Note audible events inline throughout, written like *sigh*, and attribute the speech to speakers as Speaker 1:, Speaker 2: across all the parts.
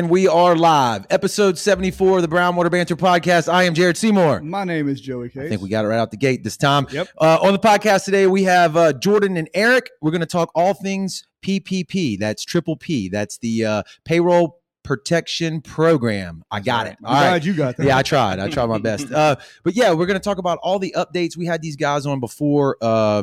Speaker 1: And we are live. Episode 74 of the Brownwater Banter podcast. I am Jared Seymour.
Speaker 2: My name is Joey Case.
Speaker 1: I think we got it right out the gate this time.
Speaker 2: Yep.
Speaker 1: Uh, on the podcast today, we have uh, Jordan and Eric. We're going to talk all things PPP. That's triple P. That's the uh, payroll protection program. I got it. All right.
Speaker 2: you got that.
Speaker 1: Yeah, I tried. I tried my best. *laughs* Uh, but yeah, we're going to talk about all the updates. We had these guys on before uh,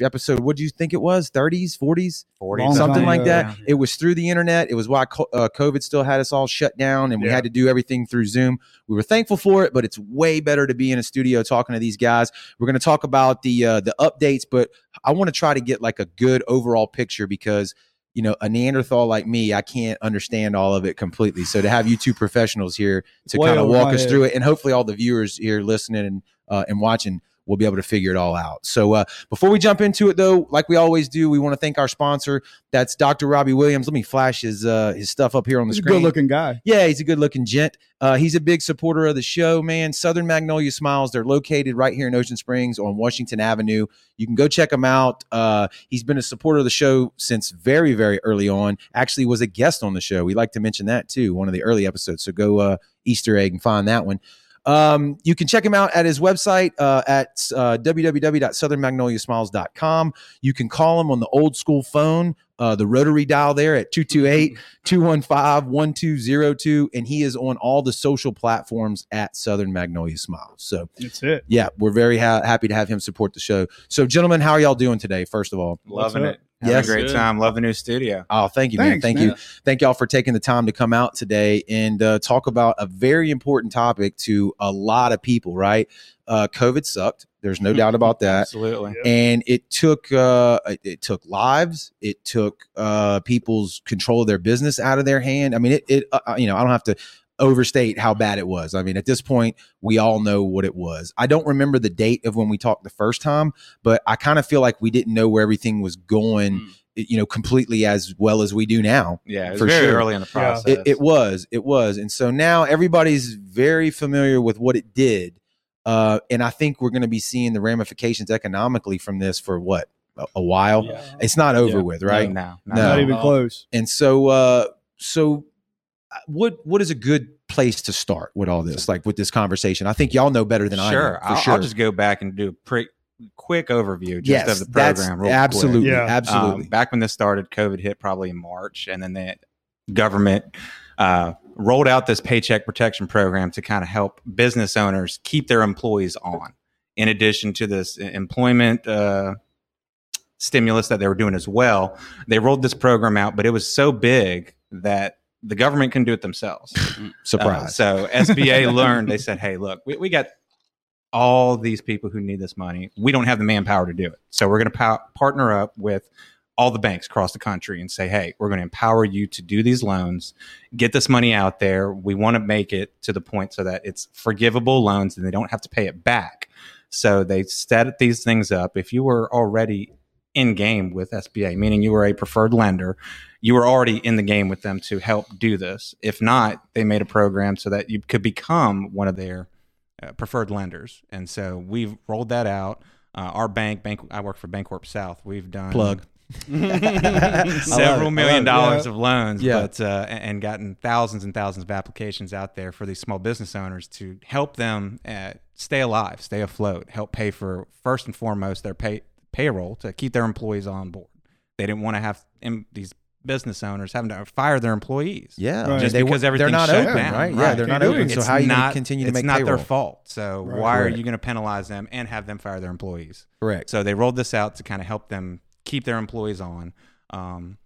Speaker 1: episode. What do you think it was? 30s, 40s?
Speaker 3: 40
Speaker 2: Long
Speaker 1: something like that. It was through the internet. It was why co- uh, COVID still had us all shut down, and we
Speaker 2: Yeah.
Speaker 1: had to do everything through Zoom. We were thankful for it, but it's way better to be in a studio talking to these guys. We're going to talk about the uh, the updates, but I want to try to get like a good overall picture because you know a Neanderthal like me, I can't understand all of it completely. So to have you two professionals here to kind of walk us through it, and hopefully all the viewers here listening and uh, and watching will be able to figure it all out. So uh, before we jump into it, though, like we always do, we want to thank our sponsor. That's Dr. Robbie Williams. Let me flash his uh, his stuff up here on the
Speaker 2: He's
Speaker 1: screen.
Speaker 2: good looking guy.
Speaker 1: Yeah, he's a good looking gent. Uh, he's a big supporter of the show, man. Southern Magnolia Smiles. They're located right here in Ocean Springs on Washington Avenue. You can go check him out. Uh, he's been a supporter of the show since very, very early on. Actually, was a guest on the show. We like to mention that too, one of the early episodes. So go uh, Easter egg and find that one. Um, you can check him out at his website uh, at uh, www.southernmagnoliasmiles.com. You can call him on the old school phone, uh, the rotary dial there at 228 215 1202. And he is on all the social platforms at Southern Magnolia Smiles. So,
Speaker 2: That's it.
Speaker 1: yeah, we're very ha- happy to have him support the show. So, gentlemen, how are y'all doing today, first of all?
Speaker 3: Loving it. Having
Speaker 1: Yes.
Speaker 3: a great time. Love the new studio.
Speaker 1: Oh, thank you, man.
Speaker 2: Thanks,
Speaker 1: Thank
Speaker 2: man.
Speaker 1: you. Thank y'all for taking the time to come out today and uh, talk about a very important topic to a lot of people, right? Uh, COVID sucked. There's no doubt about that.
Speaker 3: Absolutely.
Speaker 2: Yeah.
Speaker 1: And it took uh, it- it took lives. It took uh, people's control of their business out of their hand. I mean, it, it uh, you know I don't have to overstate how bad it was. I mean, at this point, we all know what it was. I don't remember the date of when we talked the first time, but I kind of feel like we didn't know where everything was going
Speaker 4: Mm.
Speaker 1: you know completely as well as we do now
Speaker 3: Yeah, it was
Speaker 1: For
Speaker 3: very
Speaker 1: sure.
Speaker 3: early in the
Speaker 2: Yeah.
Speaker 3: process.
Speaker 1: it, it was it was and so now everybody's very familiar with what it did uh, and i think we're going to be seeing the ramifications economically from this for what a, a while
Speaker 4: Yeah.
Speaker 1: it's not over
Speaker 4: Yeah.
Speaker 1: with right
Speaker 3: No,
Speaker 1: No.
Speaker 2: Not even close.
Speaker 1: and so uh so uh, what what is a good place to start with all this like with this conversation i think y'all know better than i
Speaker 3: Sure.
Speaker 1: know for
Speaker 3: I'll,
Speaker 1: sure
Speaker 3: I'll just go back and do a pretty quick overview just
Speaker 1: yes
Speaker 3: of the program. real quick.
Speaker 1: absolutely
Speaker 2: Yeah.
Speaker 1: absolutely
Speaker 3: Um, back when this started, COVID hit probably in March, and then the government uh, rolled out this paycheck protection program to kind of help business owners keep their employees on, in addition to this employment uh, stimulus that they were doing as well. They rolled this program out, but it was so big that the government couldn't do it themselves. *laughs*
Speaker 1: surprise
Speaker 3: Uh, so SBA *laughs* learned. They said, "Hey, look, we, we got all these people who need this money. We don't have the manpower to do it. So we're going to pow- partner up with all the banks across the country and say, hey, we're going to empower you to do these loans, get this money out there. We want to make it to the point so that it's forgivable loans and they don't have to pay it back. So they set these things up. If you were already in game with SBA, meaning you were a preferred lender, you were already in the game with them to help do this. If not, they made a program so that you could become one of their uh, preferred lenders. And so we've rolled that out. Uh, our bank, bank, I work for Bancorp South. We've done
Speaker 1: plug
Speaker 3: several *laughs* million
Speaker 1: I love
Speaker 2: it.
Speaker 3: dollars of loans,
Speaker 1: Yeah.
Speaker 3: but uh, and and gotten thousands and thousands of applications out there for these small business owners to help them uh, stay alive, stay afloat, help pay for first and foremost their pay payroll to keep their employees on board. They didn't want to have em- these business owners having to fire their employees.
Speaker 1: Yeah,
Speaker 2: Right.
Speaker 3: Just
Speaker 1: they,
Speaker 3: because
Speaker 1: they're
Speaker 3: everything's
Speaker 1: not
Speaker 3: shut
Speaker 1: open,
Speaker 3: down.
Speaker 1: right? Yeah,
Speaker 3: Right.
Speaker 1: they're
Speaker 2: Can't
Speaker 1: not
Speaker 2: it.
Speaker 1: open. So
Speaker 3: It's
Speaker 1: how are you going
Speaker 3: not-
Speaker 1: to continue to
Speaker 3: it's
Speaker 1: make
Speaker 3: not their fault. So
Speaker 2: Right.
Speaker 3: why are you going to penalize them and have them fire their employees?
Speaker 1: Correct.
Speaker 3: So they rolled this out to kind of help them keep their employees on. Um,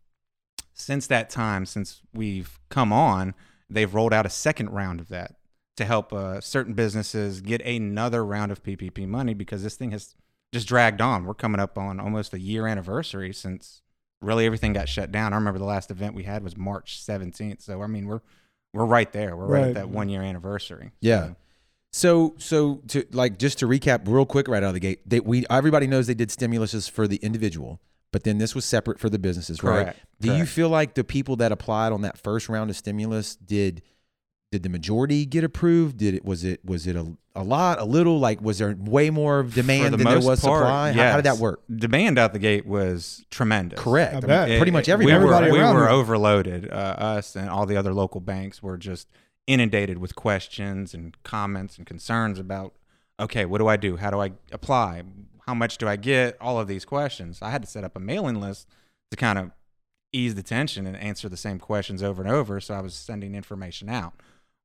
Speaker 3: since that time, since we've come on, they've rolled out a second round of that to help uh, certain businesses get another round of PPP money because this thing has just dragged on. We're coming up on almost a year anniversary since really everything got shut down. I remember the last event we had was March 17th. So I mean, we're we're right there. We're right,
Speaker 2: Right.
Speaker 3: at that one year anniversary.
Speaker 1: Yeah. So, so so to like just to recap real quick right out of the gate, they, we everybody knows they did stimuluses for the individual, but then this was separate for the businesses, right?
Speaker 3: Correct.
Speaker 1: Do you feel like the people that applied on that first round of stimulus did did the majority get approved? Did it was it was it a, a lot, a little? Like was there way more demand
Speaker 3: the
Speaker 1: than there was
Speaker 3: part,
Speaker 1: supply? How, how did that work?
Speaker 3: Demand out the gate was tremendous.
Speaker 1: Correct.
Speaker 2: I
Speaker 1: I mean,
Speaker 2: bet.
Speaker 1: pretty much everybody.
Speaker 3: We were,
Speaker 2: Everybody
Speaker 3: we were overloaded. Uh, us and all the other local banks were just inundated with questions and comments and concerns about, okay, what do I do? How do I apply? How much do I get? All of these questions. I had to set up a mailing list to kind of ease the tension and answer the same questions over and over. So I was sending information out.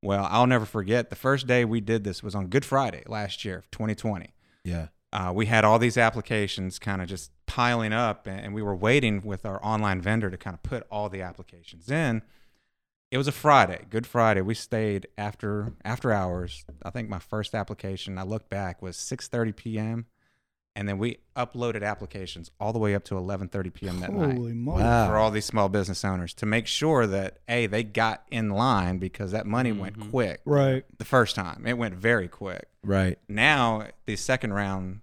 Speaker 3: Well, I'll never forget the first day we did this was on Good Friday last year, 2020
Speaker 1: yeah.
Speaker 3: uh, we had all these applications kind of just piling up, and, and we were waiting with our online vendor to kind of put all the applications in. It was a Friday, Good Friday. We stayed after after hours. I think my first application, I looked back, was 6:30 p.m. And then we uploaded applications all the way up to 11:30 p.m. that night
Speaker 2: Holy moly!
Speaker 1: Wow.
Speaker 3: for all these small business owners to make sure that a they got in line because that money went
Speaker 4: Mhm.
Speaker 3: quick
Speaker 2: Right.
Speaker 3: the first time. It went very quick
Speaker 1: Right.
Speaker 3: now these second round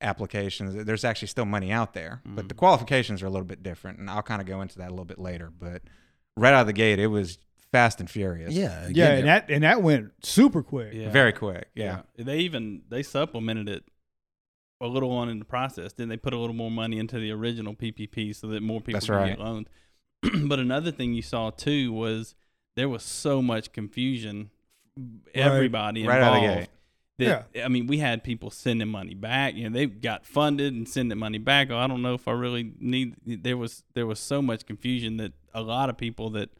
Speaker 3: applications there's actually still money out there but the qualifications are a little bit different and i'll kind of go into that a little bit later but right out of the gate it was fast and furious
Speaker 1: Yeah.
Speaker 2: Yeah,
Speaker 1: again,
Speaker 2: and that and that went super quick.
Speaker 4: Yeah.
Speaker 3: very quick yeah,
Speaker 4: They even they supplemented it a little on in the process. Then they put a little more money into the original PPP so that more people
Speaker 3: That's
Speaker 4: could
Speaker 3: right.
Speaker 4: get loans. *clears throat* but another thing you saw too was there was so much confusion. Everybody
Speaker 3: Right out of the
Speaker 4: involved. That, I mean, we had people sending money back. You know, they got funded and sending money back. Oh, I don't know if I really need. There was there was so much confusion that a lot of people that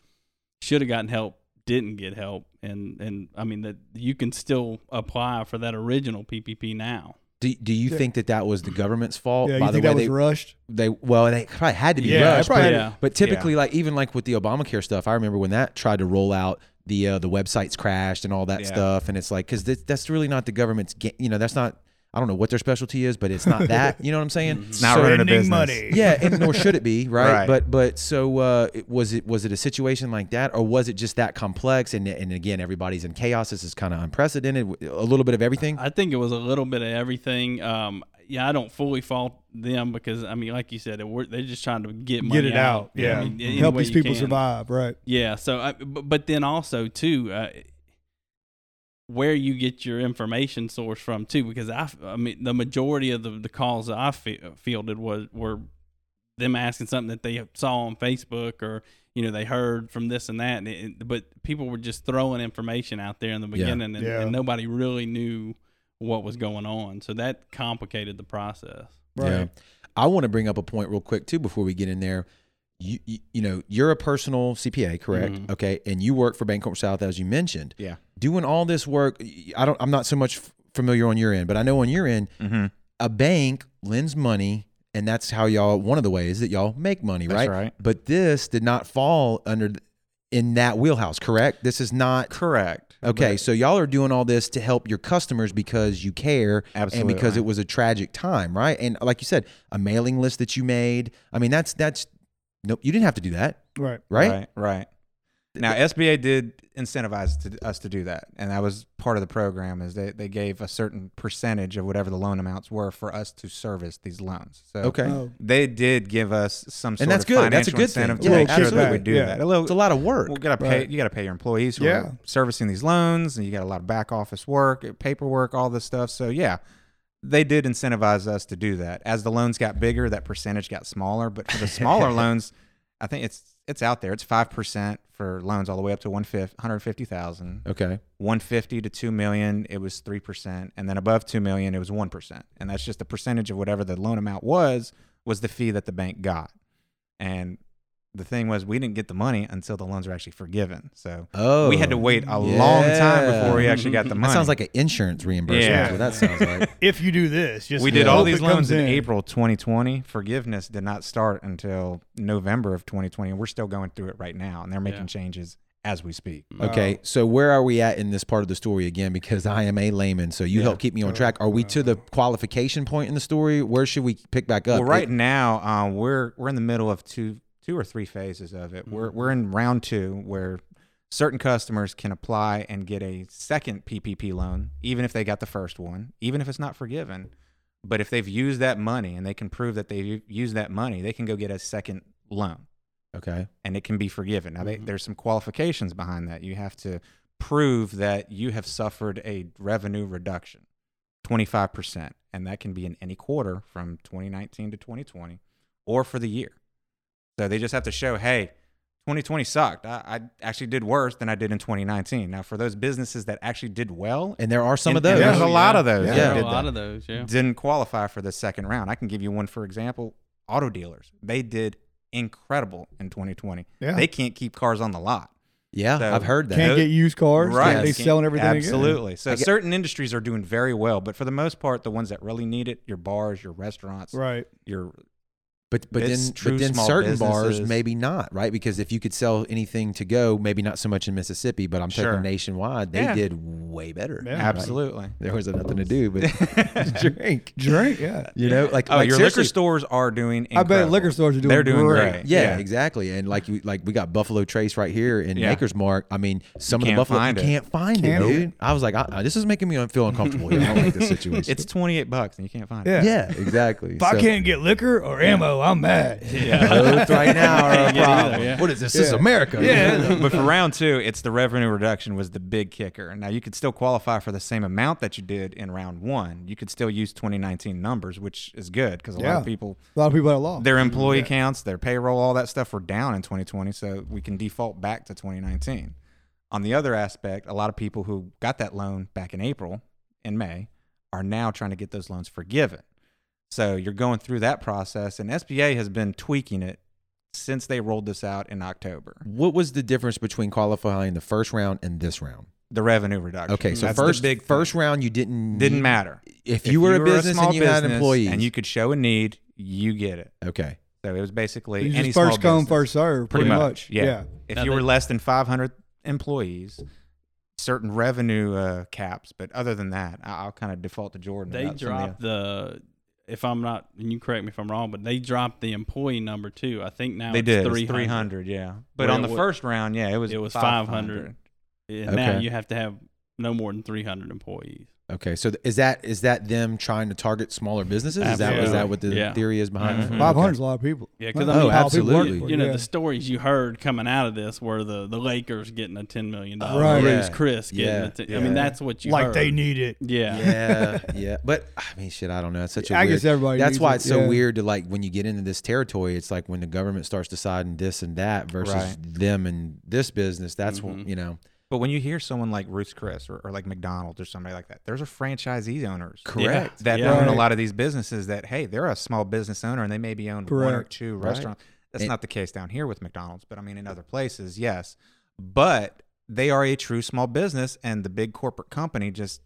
Speaker 4: should have gotten help didn't get help, and and I mean that you can still apply for that original PPP now.
Speaker 1: do, do you
Speaker 2: Yeah.
Speaker 1: think that that was the government's fault?
Speaker 2: Yeah,
Speaker 1: by
Speaker 2: you
Speaker 1: the
Speaker 2: think
Speaker 1: way
Speaker 2: that was
Speaker 1: they,
Speaker 2: rushed?
Speaker 1: they well, they probably had to be
Speaker 2: Yeah,
Speaker 1: rushed.
Speaker 2: probably
Speaker 1: but,
Speaker 4: Yeah.
Speaker 1: but typically, like even like with the Obamacare stuff, I remember when that tried to roll out, the uh, the websites crashed and all that
Speaker 3: Yeah.
Speaker 1: stuff, and it's like because that's really not the government's. Ga- you know, that's not. I don't know what their specialty is, but it's not that. You know what I'm saying?
Speaker 4: it's *laughs*
Speaker 3: Not running a business.
Speaker 2: money.
Speaker 1: yeah, and nor should it be, *laughs* right?
Speaker 3: Right.
Speaker 1: But but so uh, it- was it was it a situation like that, or was it just that complex? And and again, everybody's in chaos. This is kind of unprecedented. A little bit of everything.
Speaker 4: I think it was a little bit of everything. Um, yeah, I don't fully fault them because I mean, like you said, we're, they're just trying to get money
Speaker 2: Get it out.
Speaker 4: I
Speaker 2: Yeah.
Speaker 4: mean,
Speaker 2: Help these people
Speaker 4: can.
Speaker 2: survive. Right.
Speaker 4: Yeah. So, I, but, but then also too, uh, where you get your information source from too, because I, I mean, the majority of the, the calls that I fielded was were them asking something that they saw on Facebook or you know they heard from this and that, and it, but people were just throwing information out there in the
Speaker 1: Yeah.
Speaker 4: beginning, and,
Speaker 2: Yeah.
Speaker 4: and nobody really knew what was going on. So that complicated the process.
Speaker 2: Right.
Speaker 1: Yeah. I want to bring up a point real quick too before we get in there. You, you, you know, you're a personal CPA, correct?
Speaker 4: Mhm.
Speaker 1: Okay, and you work for Bancorp South as you mentioned.
Speaker 3: Yeah.
Speaker 1: Doing all this work, I don't. I'm not so much familiar on your end, but I know on your end,
Speaker 3: mm-hmm.
Speaker 1: a bank lends money, and that's how y'all. One of the ways that y'all make money,
Speaker 3: That's
Speaker 1: right?
Speaker 3: right.
Speaker 1: But this did not fall under in that wheelhouse, correct? This is not.
Speaker 3: correct
Speaker 1: Okay, so y'all are doing all this to help your customers because you care
Speaker 3: Absolutely.
Speaker 1: and because it was a tragic time, right? And like you said, a mailing list that you made. I mean, that's that's nope. You didn't have to do that,
Speaker 2: Right.
Speaker 1: right?
Speaker 3: Right. Right. Now SBA did incentivize to, us to do that, and that was part of the program. Is they, they gave a certain percentage of whatever the loan amounts were for us to service these loans. So
Speaker 1: Okay,
Speaker 2: Oh,
Speaker 3: they did give us some sort
Speaker 1: that's
Speaker 3: of
Speaker 1: good. That's a
Speaker 3: financial
Speaker 1: good thing.
Speaker 3: incentive
Speaker 1: Yeah,
Speaker 3: to make sure that we do
Speaker 2: Yeah.
Speaker 3: that. A little,
Speaker 1: it's a lot of work.
Speaker 3: well, you gotta pay.
Speaker 2: Right.
Speaker 3: You gotta pay your employees who
Speaker 2: Yeah.
Speaker 3: are servicing these loans, and you got a lot of back office work, paperwork, all this stuff. So yeah, they did incentivize us to do that. As the loans got bigger, that percentage got smaller. But for the smaller *laughs* loans, I think it's it's out there. It's five percent for loans all the way up to one hundred fifty thousand.
Speaker 1: Okay,
Speaker 3: 150 to 2 million it was 3% and then above 2 million it was 1% and that's just the percentage of whatever the loan amount was was the fee that the bank got and the thing was we didn't get the money until the loans were actually forgiven so
Speaker 1: oh,
Speaker 3: we had to wait a long time before we actually got the money
Speaker 1: That sounds like an insurance reimbursement.
Speaker 3: Yeah.
Speaker 1: That's what that sounds like. *laughs*
Speaker 2: if you do this, just
Speaker 3: we did all these loans in
Speaker 2: in.
Speaker 3: April 2020. Forgiveness did not start until November of 2020, and we're still going through it right now. And they're making
Speaker 4: Yeah.
Speaker 3: changes as we speak.
Speaker 1: Okay, so where are we at in this part of the story again? Because I am a layman, so you
Speaker 3: Yeah.
Speaker 1: help keep me on track. Are we to the qualification point in the story? Where should we pick back up?
Speaker 3: Well, right now, um, we're we're in the middle of two two or three phases of it. We're we're in round two where certain customers can apply and get a second PPP loan, even if they got the first one, even if it's not forgiven. But if they've used that money and they can prove that they've used that money, they can go get a second loan
Speaker 1: okay,
Speaker 3: and it can be forgiven. Now, they,
Speaker 4: Mhm.
Speaker 3: there's some qualifications behind that. You have to prove that you have suffered a revenue reduction, 25%. And that can be in any quarter from 2019 to 2020 or for the year. So they just have to show, hey, 2020 sucked. I, I actually did worse than I did in 2019. Now, for those businesses that actually did well,
Speaker 1: And there are some
Speaker 3: and-
Speaker 1: of those.
Speaker 3: and there's a lot of those.
Speaker 1: Yeah.
Speaker 3: that
Speaker 4: There are
Speaker 3: did
Speaker 4: a lot
Speaker 3: that
Speaker 4: of those. Yeah.
Speaker 3: didn't qualify for the second round. I can give you one for example. Auto dealers, they did incredible in 2020.
Speaker 2: Yeah.
Speaker 3: They can't keep cars on the lot.
Speaker 1: Yeah,
Speaker 3: So-
Speaker 1: I've heard that.
Speaker 2: Can't get used cars.
Speaker 3: Right.
Speaker 2: They
Speaker 3: Can't-
Speaker 2: selling everything again.
Speaker 3: Absolutely. So
Speaker 1: get-
Speaker 3: certain industries are doing very well, but for the most part, the ones that really need it, your bars, your restaurants,
Speaker 2: Right.
Speaker 3: your
Speaker 1: But but
Speaker 3: It's
Speaker 1: then
Speaker 3: true
Speaker 1: but then
Speaker 3: small
Speaker 1: certain bars maybe not right because if you could sell anything to go maybe not so much in Mississippi but I'm
Speaker 3: Sure.
Speaker 1: talking nationwide they
Speaker 3: Yeah.
Speaker 1: did way better.
Speaker 2: Yeah.
Speaker 1: right?
Speaker 3: absolutely.
Speaker 1: There was nothing to do but *laughs* drink.
Speaker 2: Drink. Yeah.
Speaker 1: You know like
Speaker 3: Oh,
Speaker 1: like
Speaker 3: your liquor stores are doing.
Speaker 2: I bet liquor stores are doing
Speaker 3: They're doing
Speaker 2: great.
Speaker 3: great.
Speaker 1: Yeah, exactly. And like you, like we got Buffalo Trace right here in
Speaker 3: Yeah.
Speaker 1: Maker's Mark. I mean, some of the Buffalo
Speaker 3: find
Speaker 1: you can't find
Speaker 2: Can't.
Speaker 1: it, dude. I was like, I, I- this is making me feel uncomfortable. here. I don't like this *laughs* situation.
Speaker 3: It's 28 bucks and you can't find it.
Speaker 2: Yeah.
Speaker 1: yeah, exactly.
Speaker 2: If I can't get liquor or ammo, I'm mad. *laughs*
Speaker 1: both right now are a *laughs*
Speaker 4: Can't either,
Speaker 1: problem.
Speaker 4: yeah.
Speaker 1: What is this? This is
Speaker 2: Yeah.
Speaker 1: America.
Speaker 2: Yeah. *laughs*
Speaker 3: but for round two, it's the revenue reduction was the big kicker. Now you could still qualify for the same amount that you did in round one. You could still use 2019 numbers, which is good because a lot
Speaker 2: Yeah.
Speaker 3: of people,
Speaker 2: A lot of people at law.
Speaker 3: their employee counts, their payroll, all that stuff were down in 2020. So we can default back to 2019. On the other aspect, a lot of people who got that loan back in April and May are now trying to get those loans forgiven. So you're going through that process, and SBA has been tweaking it since they rolled this out in October.
Speaker 1: What was the difference between qualifying the first round and this round?
Speaker 3: The revenue reduction.
Speaker 1: Okay, so
Speaker 3: That's
Speaker 1: first
Speaker 3: big
Speaker 1: first round you didn't
Speaker 3: didn't
Speaker 1: need-
Speaker 3: matter.
Speaker 1: If you were a business
Speaker 3: small
Speaker 1: and you had
Speaker 3: business
Speaker 1: employees
Speaker 3: and you could show a need, you get it.
Speaker 1: okay.
Speaker 3: So it was basically
Speaker 2: You
Speaker 3: any
Speaker 2: just
Speaker 3: small
Speaker 2: first come,
Speaker 3: business.
Speaker 2: first serve. Pretty, much.
Speaker 3: Yeah. yeah. If
Speaker 4: Now
Speaker 3: you
Speaker 4: they-
Speaker 3: were less than 500 employees, certain revenue uh, caps, but other than that, I- I'll kind of default to Jordan.
Speaker 4: They
Speaker 3: about the-
Speaker 4: dropped the. If I'm not, and you correct me if I'm wrong, but they dropped the employee number too. I think now
Speaker 3: They
Speaker 4: it's
Speaker 3: did.
Speaker 4: 300.
Speaker 3: 300. 300, yeah. But
Speaker 4: Where
Speaker 3: on
Speaker 4: it
Speaker 3: the
Speaker 4: wa-
Speaker 3: first round, yeah, it was
Speaker 4: it was
Speaker 3: 500.
Speaker 4: 500. And now
Speaker 1: Okay.
Speaker 4: you have to have no more than 300 employees.
Speaker 1: Okay. So th- is that is that them trying to target smaller businesses? Is that is that what the
Speaker 4: Yeah.
Speaker 1: theory is behind
Speaker 3: mm-hmm.
Speaker 1: it?
Speaker 2: Five
Speaker 1: Okay.
Speaker 2: is a lot of people.
Speaker 4: Yeah, 'cause
Speaker 2: Well,
Speaker 4: I oh, mean,
Speaker 1: Oh,
Speaker 2: how people work
Speaker 1: absolutely.
Speaker 2: for it,
Speaker 4: You know,
Speaker 2: yeah.
Speaker 4: the stories you heard coming out of this were the, the Lakers getting a $10 million.
Speaker 2: Right.
Speaker 4: Ruth's
Speaker 1: Yeah.
Speaker 4: Chris getting
Speaker 1: Yeah.
Speaker 4: a 10 I
Speaker 1: Yeah.
Speaker 4: mean, that's what you
Speaker 2: like
Speaker 4: heard.
Speaker 2: they need it.
Speaker 4: Yeah.
Speaker 1: yeah, *laughs* yeah. But I mean, shit, I don't know. It's such a
Speaker 2: I
Speaker 1: weird.
Speaker 2: guess everybody.
Speaker 1: that's
Speaker 2: needs
Speaker 1: why
Speaker 2: it,
Speaker 1: it's so
Speaker 2: yeah.
Speaker 1: weird to like when you get into this territory. It's like when the government starts deciding this and that versus
Speaker 3: Right.
Speaker 1: them and this business. That's what mm-hmm. you know.
Speaker 3: But when you hear someone like Ruth's Chris or, or like McDonald's or somebody like that, there's a franchisee owners
Speaker 1: Correct.
Speaker 3: that
Speaker 4: Yeah.
Speaker 3: own a lot of these businesses that, hey, they're a small business owner and they maybe own one or
Speaker 2: Correct.
Speaker 3: two
Speaker 1: Right.
Speaker 3: restaurants. That's
Speaker 1: And-
Speaker 3: not the case down here with McDonald's, but I mean, in other places, yes. But they are a true small business and the big corporate company just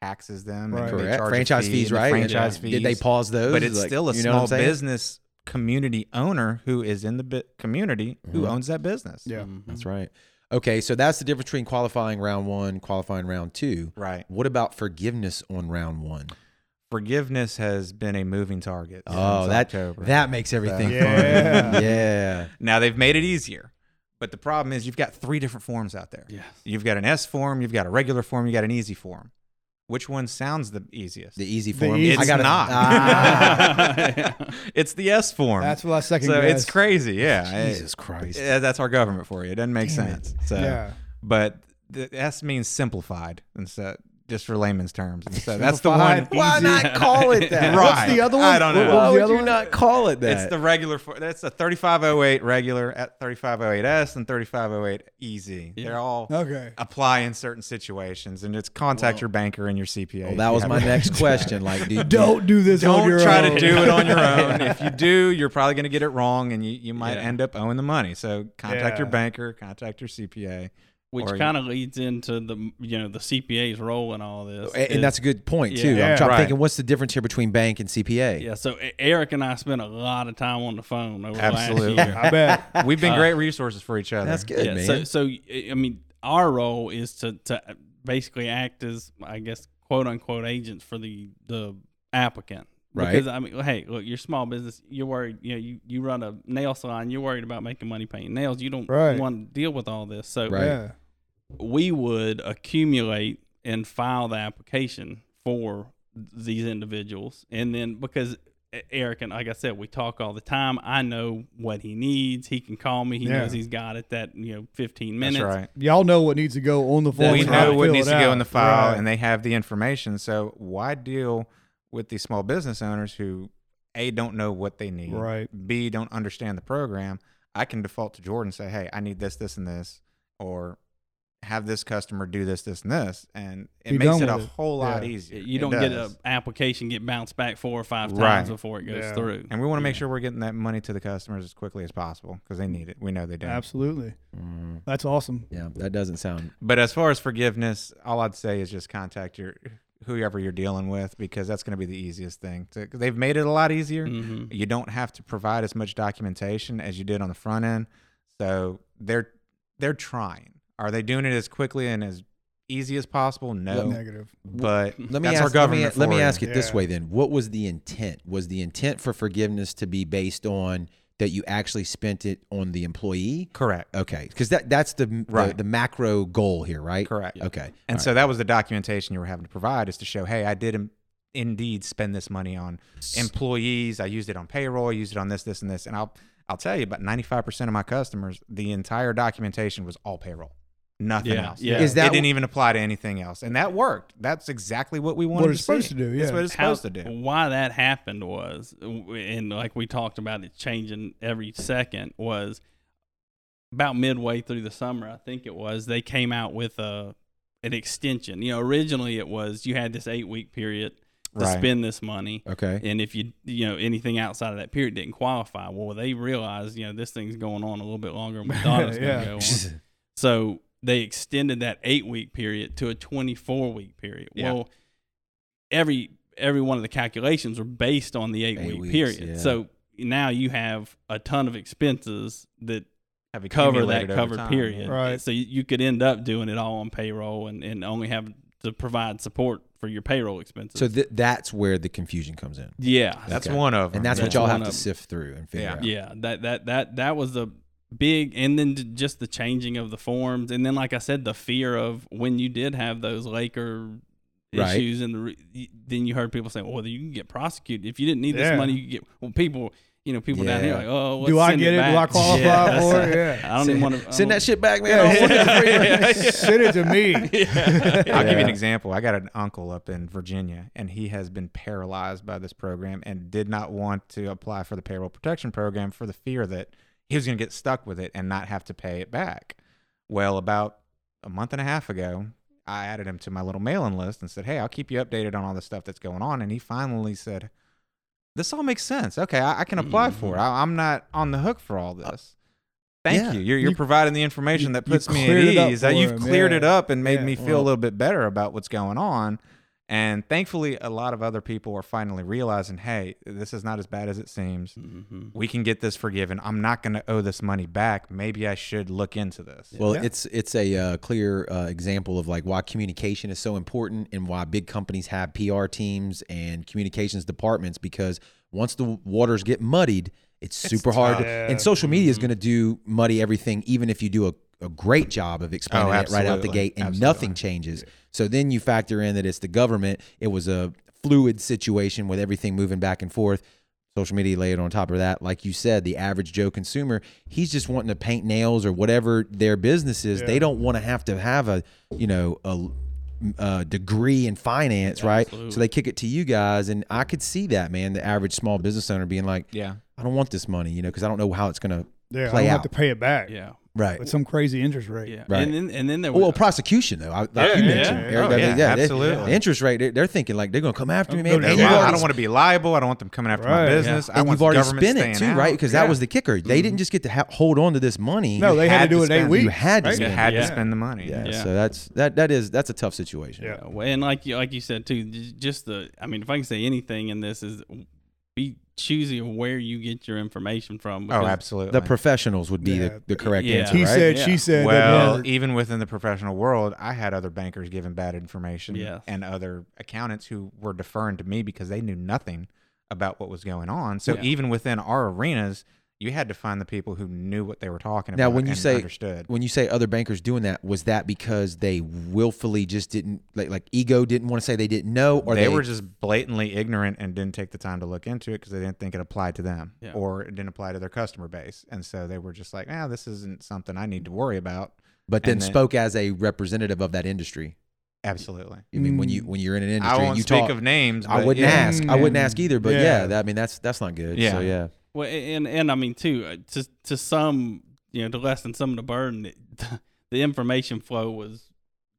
Speaker 3: taxes them.
Speaker 2: Right.
Speaker 3: And they
Speaker 1: Correct.
Speaker 3: charge a
Speaker 1: Franchise
Speaker 3: fee
Speaker 1: fees,
Speaker 3: and
Speaker 1: right?
Speaker 3: Franchise
Speaker 4: Yeah.
Speaker 3: fees.
Speaker 1: Did they pause those?
Speaker 3: But it's
Speaker 1: Like,
Speaker 3: still a
Speaker 1: you know
Speaker 3: small business community owner who is in the bi- community who
Speaker 1: Mhm.
Speaker 3: owns that business.
Speaker 2: Yeah.
Speaker 4: Mhm.
Speaker 1: That's right. Okay, so that's the difference between qualifying round one, qualifying round two.
Speaker 3: Right.
Speaker 1: What about forgiveness on round one?
Speaker 3: Forgiveness has been a moving target.
Speaker 1: Oh, that
Speaker 3: October.
Speaker 1: that makes everything
Speaker 2: Yeah.
Speaker 1: fun. Yeah.
Speaker 3: Now they've made it easier, but the problem is you've got three different forms out there.
Speaker 4: Yes.
Speaker 3: You've got an S form, you've got a regular form, you got an easy form. Which one sounds the easiest?
Speaker 1: The easy
Speaker 2: The
Speaker 1: form.
Speaker 2: easy-
Speaker 1: I gotta-
Speaker 3: not.
Speaker 1: Ah. *laughs*
Speaker 3: it's the S form.
Speaker 2: That's what I second
Speaker 3: so
Speaker 2: guess.
Speaker 3: it's crazy. Yeah.
Speaker 1: Jesus Christ.
Speaker 3: Yeah, that's our government for you. It doesn't make
Speaker 1: Damn it.
Speaker 3: sense. So,
Speaker 2: Yeah.
Speaker 3: but the S means simplified, and so just for layman's terms. And so *laughs* that's the one.
Speaker 1: Why
Speaker 2: Easy.
Speaker 1: not call it *laughs* that?
Speaker 3: Right.
Speaker 2: What's the other one?
Speaker 3: I don't know.
Speaker 1: Why
Speaker 2: was
Speaker 1: would you
Speaker 2: one?
Speaker 1: not call it that?
Speaker 3: It's the regular. For, that's a 3508 regular at 3508S and 3508 easy.
Speaker 4: Yeah.
Speaker 3: They're all
Speaker 2: Okay.
Speaker 3: apply in certain situations, and it's contact
Speaker 4: Well-
Speaker 3: your banker and your CPA.
Speaker 1: well, that was my next *laughs* question. Like, do,
Speaker 2: Don't do this
Speaker 3: Don't
Speaker 2: your
Speaker 3: try
Speaker 2: own.
Speaker 3: to do it on your own. if you do, you're probably going to get it wrong, and you, you might
Speaker 4: Yeah.
Speaker 3: end up owing the money. So contact your banker, contact your CPA.
Speaker 4: Which kind of leads into the you know the CPA's role in all this.
Speaker 1: and, and that's a good point too.
Speaker 4: Yeah.
Speaker 1: I'm trying
Speaker 3: Right.
Speaker 1: thinking, what's the difference here between bank and CPA?
Speaker 4: yeah. So E- Eric and I spent a lot of time on the phone over
Speaker 3: Absolutely.
Speaker 4: last year.
Speaker 2: I bet. *laughs*
Speaker 3: We've been
Speaker 4: Uh,
Speaker 3: great resources for each other.
Speaker 1: That's good,
Speaker 4: yeah,
Speaker 1: man.
Speaker 4: So, so I mean, our role is to to basically act as, I guess, quote unquote agents for the the applicant.
Speaker 1: Right.
Speaker 4: Because I mean, hey, look, you're small business. You're worried. You know, you, you run a nail salon. You're worried about making money painting nails. You don't
Speaker 2: Right.
Speaker 4: want to deal with all this. So
Speaker 1: Right.
Speaker 2: Yeah.
Speaker 4: We would accumulate and file the application for these individuals, and then because Eric and like I said, we talk all the time. I know what he needs. He can call me. He
Speaker 2: Yeah.
Speaker 4: knows he's got it. That you know, fifteen minutes.
Speaker 3: That's right.
Speaker 2: Y'all know what needs to go on the form.
Speaker 3: We
Speaker 2: and
Speaker 3: know what needs
Speaker 2: it
Speaker 3: to go in the file
Speaker 2: Right.
Speaker 3: and they have the information so why deal with these small business owners who a don't know what they need
Speaker 2: Right.
Speaker 3: b don't understand the program i can default to jordan and say hey i need this this and this or have this customer do this this and this and it
Speaker 2: Be
Speaker 3: makes it a
Speaker 2: it.
Speaker 3: whole lot easier
Speaker 4: You don't get an application get bounced back four or five times
Speaker 3: Right.
Speaker 4: before it goes
Speaker 2: Yeah.
Speaker 4: through.
Speaker 3: and we want to make
Speaker 4: Yeah.
Speaker 3: sure we're getting that money to the customers as quickly as possible because they need it we know they do
Speaker 2: Absolutely.
Speaker 1: Mhm.
Speaker 2: That's awesome.
Speaker 1: Yeah, that doesn't sound.
Speaker 3: But as far as forgiveness, all I'd say is just contact your whoever you're dealing with because that's going to be the easiest thing. To, 'cause they've made it a lot easier.
Speaker 4: hmm
Speaker 3: You don't have to provide as much documentation as you did on the front end. So they're they're trying. Are they doing it as quickly and as easy as possible? No.
Speaker 2: Negative.
Speaker 3: But
Speaker 1: Let me
Speaker 3: that's
Speaker 1: ask.
Speaker 3: our
Speaker 1: let me, let me ask it this way then: What was the intent? Was the intent for forgiveness to be based on that you actually spent it on the employee?
Speaker 3: Correct.
Speaker 1: Okay, because that that's the, the
Speaker 3: Right.
Speaker 1: the macro goal here, right?
Speaker 3: Correct.
Speaker 1: Okay,
Speaker 3: And
Speaker 1: All
Speaker 3: so that was the documentation you were having to provide is to show, hey, I did in- indeed spend this money on employees. I used it on payroll. I used it on this, this, and this. And I'll I'll tell you, about ninety five percent of my customers, the entire documentation was all payroll, nothing
Speaker 4: Yeah,
Speaker 3: else.
Speaker 4: yeah.
Speaker 1: Is that
Speaker 3: it didn't even apply to anything else, and that worked. That's exactly what we wanted.
Speaker 2: it's
Speaker 3: to
Speaker 2: supposed
Speaker 3: see.
Speaker 2: to do,
Speaker 3: That's what it's
Speaker 4: How-
Speaker 3: supposed to do.
Speaker 4: Why that happened was, and like we talked about, it changing every second was about midway through the summer. I think it was they came out with a an extension. You know, originally it was you had this eight week period to
Speaker 3: Right.
Speaker 4: spend this money.
Speaker 1: Okay.
Speaker 4: And if you you know anything outside of that period didn't qualify, well, they realized you know this thing's going on a little bit longer than we thought it was *laughs*
Speaker 2: Yeah.
Speaker 4: going to go on. *laughs* So they extended that eight week period to a 24 week period.
Speaker 3: Yeah.
Speaker 4: Well, every every one of the calculations were based on the eight,
Speaker 1: Eight
Speaker 4: week
Speaker 1: weeks,
Speaker 4: period.
Speaker 1: yeah.
Speaker 4: So now you have a ton of expenses that
Speaker 3: Have
Speaker 4: cover that
Speaker 3: accumulated
Speaker 4: covered
Speaker 3: time.
Speaker 4: period.
Speaker 2: Right.
Speaker 4: So you, you could end up doing it all on payroll and, and only have to provide support for your payroll expenses.
Speaker 1: so th- that's where the confusion comes in,
Speaker 4: yeah,
Speaker 3: That's
Speaker 1: Okay.
Speaker 3: one of them.
Speaker 1: and that's what y'all have to sift through and figure
Speaker 3: Yeah.
Speaker 1: out.
Speaker 4: Yeah, that that that that was the big, and then just the changing of the forms, and then like I said, the fear of when you did have those Laker
Speaker 1: Right.
Speaker 4: issues, and the re- then you heard people saying, "Well, you can get prosecuted if you didn't need this money. You could get well, people." You know, people down here
Speaker 1: Yeah.
Speaker 4: like, oh,
Speaker 2: Do
Speaker 4: let's
Speaker 2: I get it? Do
Speaker 4: back."
Speaker 2: I qualify *laughs*
Speaker 4: Yeah,
Speaker 2: for
Speaker 4: that's-
Speaker 2: it? *laughs* Yeah.
Speaker 4: I don't even want to
Speaker 1: Send that shit back, man.
Speaker 2: Yeah,
Speaker 1: I don't want that for you. *laughs*
Speaker 4: Yeah.
Speaker 2: Send it to me.
Speaker 3: I'll give you an example. I got an uncle up in Virginia, and he has been paralyzed by this program and did not want to apply for the payroll protection program for the fear that he was going to get stuck with it and not have to pay it back. Well, about a month and a half ago, I added him to my little mailing list and said, Hey, I'll keep you updated on all the stuff that's going on. And he finally said, This all makes sense. Okay, I, I can apply for it. I, I'm not on the hook for all this. Thank
Speaker 1: Yeah.
Speaker 3: you. You're, you're
Speaker 2: You-
Speaker 3: providing the information
Speaker 2: you-
Speaker 3: that puts me at ease. Uh, You've
Speaker 2: him,
Speaker 3: cleared it up and made
Speaker 2: Yeah,
Speaker 3: me feel
Speaker 2: well-
Speaker 3: a little bit better about what's going on. And thankfully, a lot of other people are finally realizing, hey, this is not as bad as it seems.
Speaker 4: Mhm.
Speaker 3: We can get this forgiven. I'm not going to owe this money back. Maybe I should look into this.
Speaker 1: Well,
Speaker 2: Yeah.
Speaker 1: it's it's a uh, clear uh, example of like why communication is so important and why big companies have PR teams and communications departments because once the waters get muddied, it's super hard. To,
Speaker 2: tough.
Speaker 1: and social media is going to do muddy everything, even if you do a, a great job of explaining
Speaker 3: Oh,
Speaker 1: it right out the gate and
Speaker 3: Absolutely.
Speaker 1: nothing changes. So then you factor in that it's the government. It was a fluid situation with everything moving back and forth social media layered on top of that like you said the average joe consumer he's just wanting to paint nails or whatever their business is they don't want to have to have a you know a, a degree in finance right so they kick it to you guys and i could see that man the average small business owner being like
Speaker 3: Yeah.
Speaker 1: i don't want this money you know because i don't know how it's gonna
Speaker 2: Yeah,
Speaker 1: Play
Speaker 2: I don't
Speaker 1: out.
Speaker 2: have to pay it back.
Speaker 4: Yeah,
Speaker 1: right
Speaker 2: With some crazy interest rate.
Speaker 4: yeah.
Speaker 1: Right.
Speaker 4: And then and then there was
Speaker 1: well, prosecution though, I, like
Speaker 3: Yeah,
Speaker 1: you
Speaker 3: yeah,
Speaker 1: mentioned, oh,
Speaker 2: yeah.
Speaker 1: Eric,
Speaker 3: Oh,
Speaker 1: I
Speaker 3: yeah,
Speaker 1: mean, they-
Speaker 3: absolutely.
Speaker 1: the interest rate, they're, they're thinking like they're gonna come after oh, me,
Speaker 2: I'm
Speaker 1: man.
Speaker 2: gonna
Speaker 1: And you've.
Speaker 3: I don't want to be liable. I don't want them coming after my
Speaker 2: Right.
Speaker 3: business. I
Speaker 1: and
Speaker 3: want
Speaker 1: you've already
Speaker 3: government
Speaker 1: spent it too,
Speaker 3: out.
Speaker 1: right? Because
Speaker 3: Yeah.
Speaker 1: that was the kicker. They didn't just get to ha- hold on to this money.
Speaker 2: No,
Speaker 3: You
Speaker 2: they had,
Speaker 3: had
Speaker 2: to do it eight
Speaker 3: spend-
Speaker 2: weeks.
Speaker 1: you had to
Speaker 2: right?
Speaker 3: You
Speaker 1: spend
Speaker 3: had
Speaker 4: Yeah.
Speaker 3: to spend the money.
Speaker 1: yeah,
Speaker 4: Yeah.
Speaker 1: So that's that. That is that's a tough situation.
Speaker 2: Yeah.
Speaker 4: Yeah, and like you like you said too, just the I mean, if I can say anything in this is be choosy of where you get your information from.
Speaker 3: Oh, absolutely.
Speaker 1: The professionals would be
Speaker 2: Yeah.
Speaker 1: the, the correct
Speaker 4: Yeah.
Speaker 1: answer,
Speaker 2: He
Speaker 1: right?
Speaker 2: said,
Speaker 4: Yeah.
Speaker 2: she said.
Speaker 3: well,
Speaker 2: that
Speaker 3: even within the professional world, I had other bankers giving bad information
Speaker 4: Yes.
Speaker 3: and other accountants who were deferring to me because they knew nothing about what was going on. So
Speaker 4: Yeah.
Speaker 3: even within our arenas, you had to find the people who knew what they were talking
Speaker 1: Now,
Speaker 3: about.
Speaker 1: when you
Speaker 3: and
Speaker 1: say-
Speaker 3: understood,
Speaker 1: when you say other bankers doing that, was that because they willfully just didn't like like ego didn't want to say they didn't know, or
Speaker 3: they,
Speaker 1: they,
Speaker 3: were just blatantly ignorant and didn't take the time to look into it because they didn't think it applied to them
Speaker 4: Yeah.
Speaker 3: or it didn't apply to their customer base, and so they were just like, "Ah, this isn't something I need to worry about."
Speaker 1: but then
Speaker 3: then-
Speaker 1: spoke as a representative of that industry.
Speaker 3: Absolutely.
Speaker 1: I mean, when you
Speaker 2: Mm.
Speaker 1: when you're in an
Speaker 3: I
Speaker 1: industry,
Speaker 3: won't
Speaker 1: you
Speaker 3: speak
Speaker 1: talk.
Speaker 3: of names.
Speaker 1: I wouldn't
Speaker 3: yeah.
Speaker 1: ask. I wouldn't
Speaker 2: Mm,
Speaker 1: ask either. But
Speaker 2: yeah.
Speaker 1: yeah, that, I mean that's that's not good.
Speaker 3: Yeah.
Speaker 1: So yeah.
Speaker 4: Well, and and I mean too, uh, to to some, you know, to lessen some of the burden, it, *laughs* the information flow was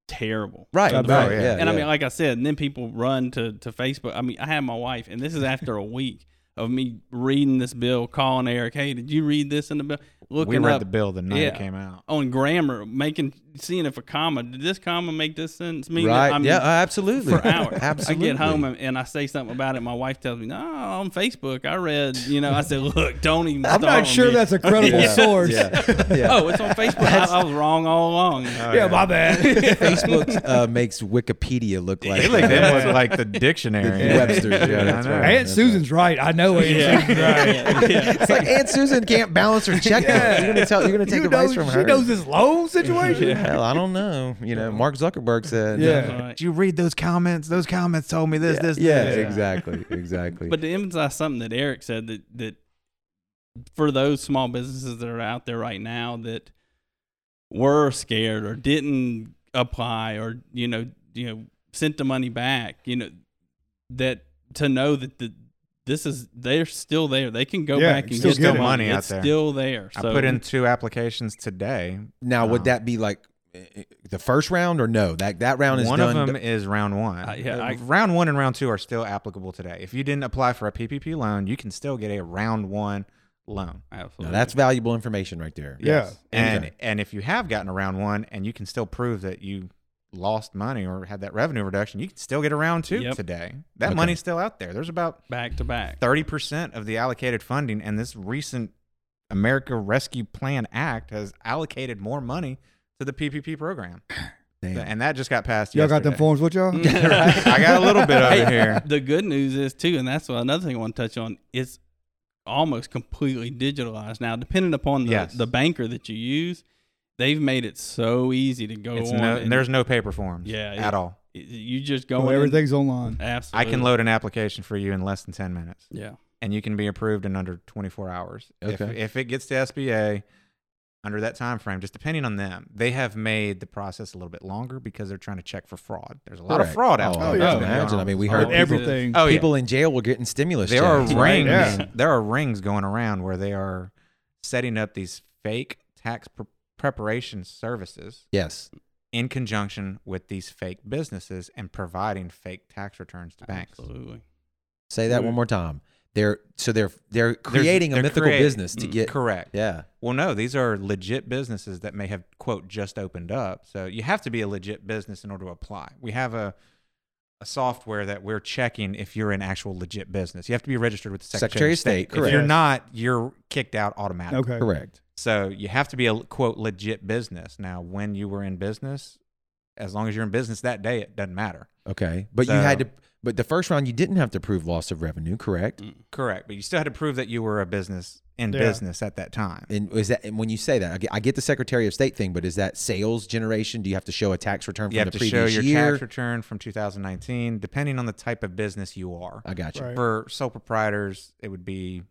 Speaker 4: terrible.
Speaker 1: Right.
Speaker 2: I
Speaker 1: right. Yeah.
Speaker 4: and I mean, like I said, and then people run to to Facebook. I mean, I had my wife, and this is after a week of me reading this bill, calling Eric, "Hey, did you read this in the bill?" Looking
Speaker 3: We read
Speaker 4: up
Speaker 3: the bill the night
Speaker 4: Yeah.
Speaker 3: it came out.
Speaker 4: on grammar, making seeing if a comma did this comma make this sentence mean
Speaker 1: right.
Speaker 4: that? I mean,
Speaker 1: yeah. uh, Absolutely.
Speaker 4: for hours.
Speaker 1: absolutely. *laughs*
Speaker 4: I get home and, and I say something about it. My wife tells me, "No, on Facebook, I read." You know, I said, *laughs* "Look, don't even."
Speaker 2: I'm not sure
Speaker 4: me."
Speaker 2: that's a credible *laughs*
Speaker 1: Yeah.
Speaker 2: source.
Speaker 1: Yeah. yeah.
Speaker 4: Oh, it's on Facebook. I, I was wrong all along.
Speaker 2: yeah, my bad.
Speaker 1: Facebook uh, makes Wikipedia look like
Speaker 3: It like,
Speaker 1: uh,
Speaker 3: was like the dictionary.
Speaker 1: The Webster's, yeah,
Speaker 3: I
Speaker 1: that's right.
Speaker 2: Aunt Susan's right. I know Aunt
Speaker 4: Yeah.
Speaker 2: Susan's right.
Speaker 4: yeah.
Speaker 1: It's like Aunt Susan can't balance her checkbook.
Speaker 2: Yeah.
Speaker 1: You're gonna tell. You're gonna take
Speaker 2: You
Speaker 1: advice
Speaker 2: know,
Speaker 1: from her.
Speaker 2: she knows this loan situation.
Speaker 1: Hell, I don't know. You know, Mark Zuckerberg said.
Speaker 2: Yeah.
Speaker 4: Right.
Speaker 3: Did you read those comments? Those comments told me this,
Speaker 1: yeah,
Speaker 3: this,
Speaker 1: yeah,
Speaker 3: this.
Speaker 1: exactly, *laughs* exactly.
Speaker 4: But to emphasize something that Eric said that that for those small businesses that are out there right now that were scared or didn't apply or you know you know sent the money back, you know that to know that the this is they're still there. They can go
Speaker 2: Yeah,
Speaker 4: back and
Speaker 2: still
Speaker 4: get
Speaker 2: get
Speaker 4: their money.
Speaker 3: Money out
Speaker 4: It's
Speaker 3: there.
Speaker 4: still there.
Speaker 3: I put in two applications today.
Speaker 1: now, would
Speaker 3: Um,
Speaker 1: that be like the first round or no? That that round is
Speaker 3: one
Speaker 1: done.
Speaker 3: of them is round one.
Speaker 4: Uh, yeah, I-
Speaker 3: round one and round two are still applicable today. If you didn't apply for a PPP loan, you can still get a round one loan.
Speaker 4: absolutely.
Speaker 1: Now, that's valuable information right there.
Speaker 2: Yeah.
Speaker 3: And
Speaker 1: Okay.
Speaker 3: and if you have gotten a round one and you can still prove that you lost money or had that revenue reduction, you can still get a round two
Speaker 4: Yep.
Speaker 3: today. That
Speaker 1: Okay.
Speaker 3: money's still out there. There's about
Speaker 4: back to back.
Speaker 3: thirty percent of the allocated funding, and this recent America Rescue Plan Act has allocated more money to the PPP program, *clears throat*
Speaker 1: Damn.
Speaker 3: and that just got passed.
Speaker 2: Y'all got them forms with y'all? *laughs* *laughs*
Speaker 3: I got a little bit of it here. *laughs*
Speaker 4: The good news is too, and that's what another thing I want to touch on. It's almost completely digitalized now. Depending upon the,
Speaker 3: Yes.
Speaker 4: the banker that you use, they've made it so easy to go
Speaker 3: It's
Speaker 4: on.
Speaker 3: no,
Speaker 4: and
Speaker 3: there's no paper forms.
Speaker 4: Yeah,
Speaker 3: at
Speaker 4: it-
Speaker 3: all.
Speaker 4: it- you just go
Speaker 2: Oh,
Speaker 4: in.
Speaker 2: everything's online.
Speaker 3: I can load an application for you in less than ten minutes,
Speaker 4: Yeah,
Speaker 3: and you can be approved in under 24 hours. If,
Speaker 1: Okay.
Speaker 3: if it gets to SBA under that time frame, just depending on them, they have made the process a little bit longer because they're trying to check for fraud. There's a lot
Speaker 1: Correct.
Speaker 3: of fraud out
Speaker 1: Oh,
Speaker 3: there.
Speaker 2: I
Speaker 3: that's
Speaker 2: can
Speaker 3: been going
Speaker 1: imagine. I mean, we heard
Speaker 3: so
Speaker 2: With
Speaker 1: people-
Speaker 2: everything.
Speaker 3: Oh, yeah.
Speaker 1: People in jail were getting stimulus
Speaker 3: there are
Speaker 1: checks.
Speaker 3: rings.
Speaker 2: Yeah.
Speaker 3: There are rings going around where they are setting up these fake tax pre- preparation services
Speaker 1: Yes.
Speaker 3: in conjunction with these fake businesses and providing fake tax returns to banks.
Speaker 4: absolutely.
Speaker 1: Say that
Speaker 2: Mhm.
Speaker 1: one more time. They're so they're they're creating a
Speaker 3: they're
Speaker 1: mythical
Speaker 3: create-
Speaker 1: business to
Speaker 4: Mm,
Speaker 1: get.
Speaker 3: Correct.
Speaker 1: Yeah.
Speaker 3: Well, no, these are legit businesses that may have quote just opened up. So you have to be a legit business in order to apply. We have a a software that we're checking if you're an actual legit business. You have to be registered with the Secretary,
Speaker 1: Secretary of State,
Speaker 3: If
Speaker 1: correct.
Speaker 3: you're not, you're kicked out automatically.
Speaker 2: Okay.
Speaker 1: Correct.
Speaker 3: So you have to be a quote legit business. Now, when you were in business, as long as you're in business that day, it doesn't matter.
Speaker 1: Okay. But you had to. But the first round, you didn't have to prove loss of revenue. Correct.
Speaker 4: Mm.
Speaker 3: Correct, but you still had to prove that you were a business in
Speaker 2: Yeah.
Speaker 3: business at that time.
Speaker 1: And is that and when you say that, I get, I get the Secretary of State thing, but is that sales generation? Do you have to show a tax return from
Speaker 3: you have
Speaker 1: the
Speaker 3: to show
Speaker 1: previous
Speaker 3: your
Speaker 1: year?
Speaker 3: tax return from 2019, depending on the type of business you are.
Speaker 1: I got you.
Speaker 2: Right.
Speaker 3: For sole proprietors, it would be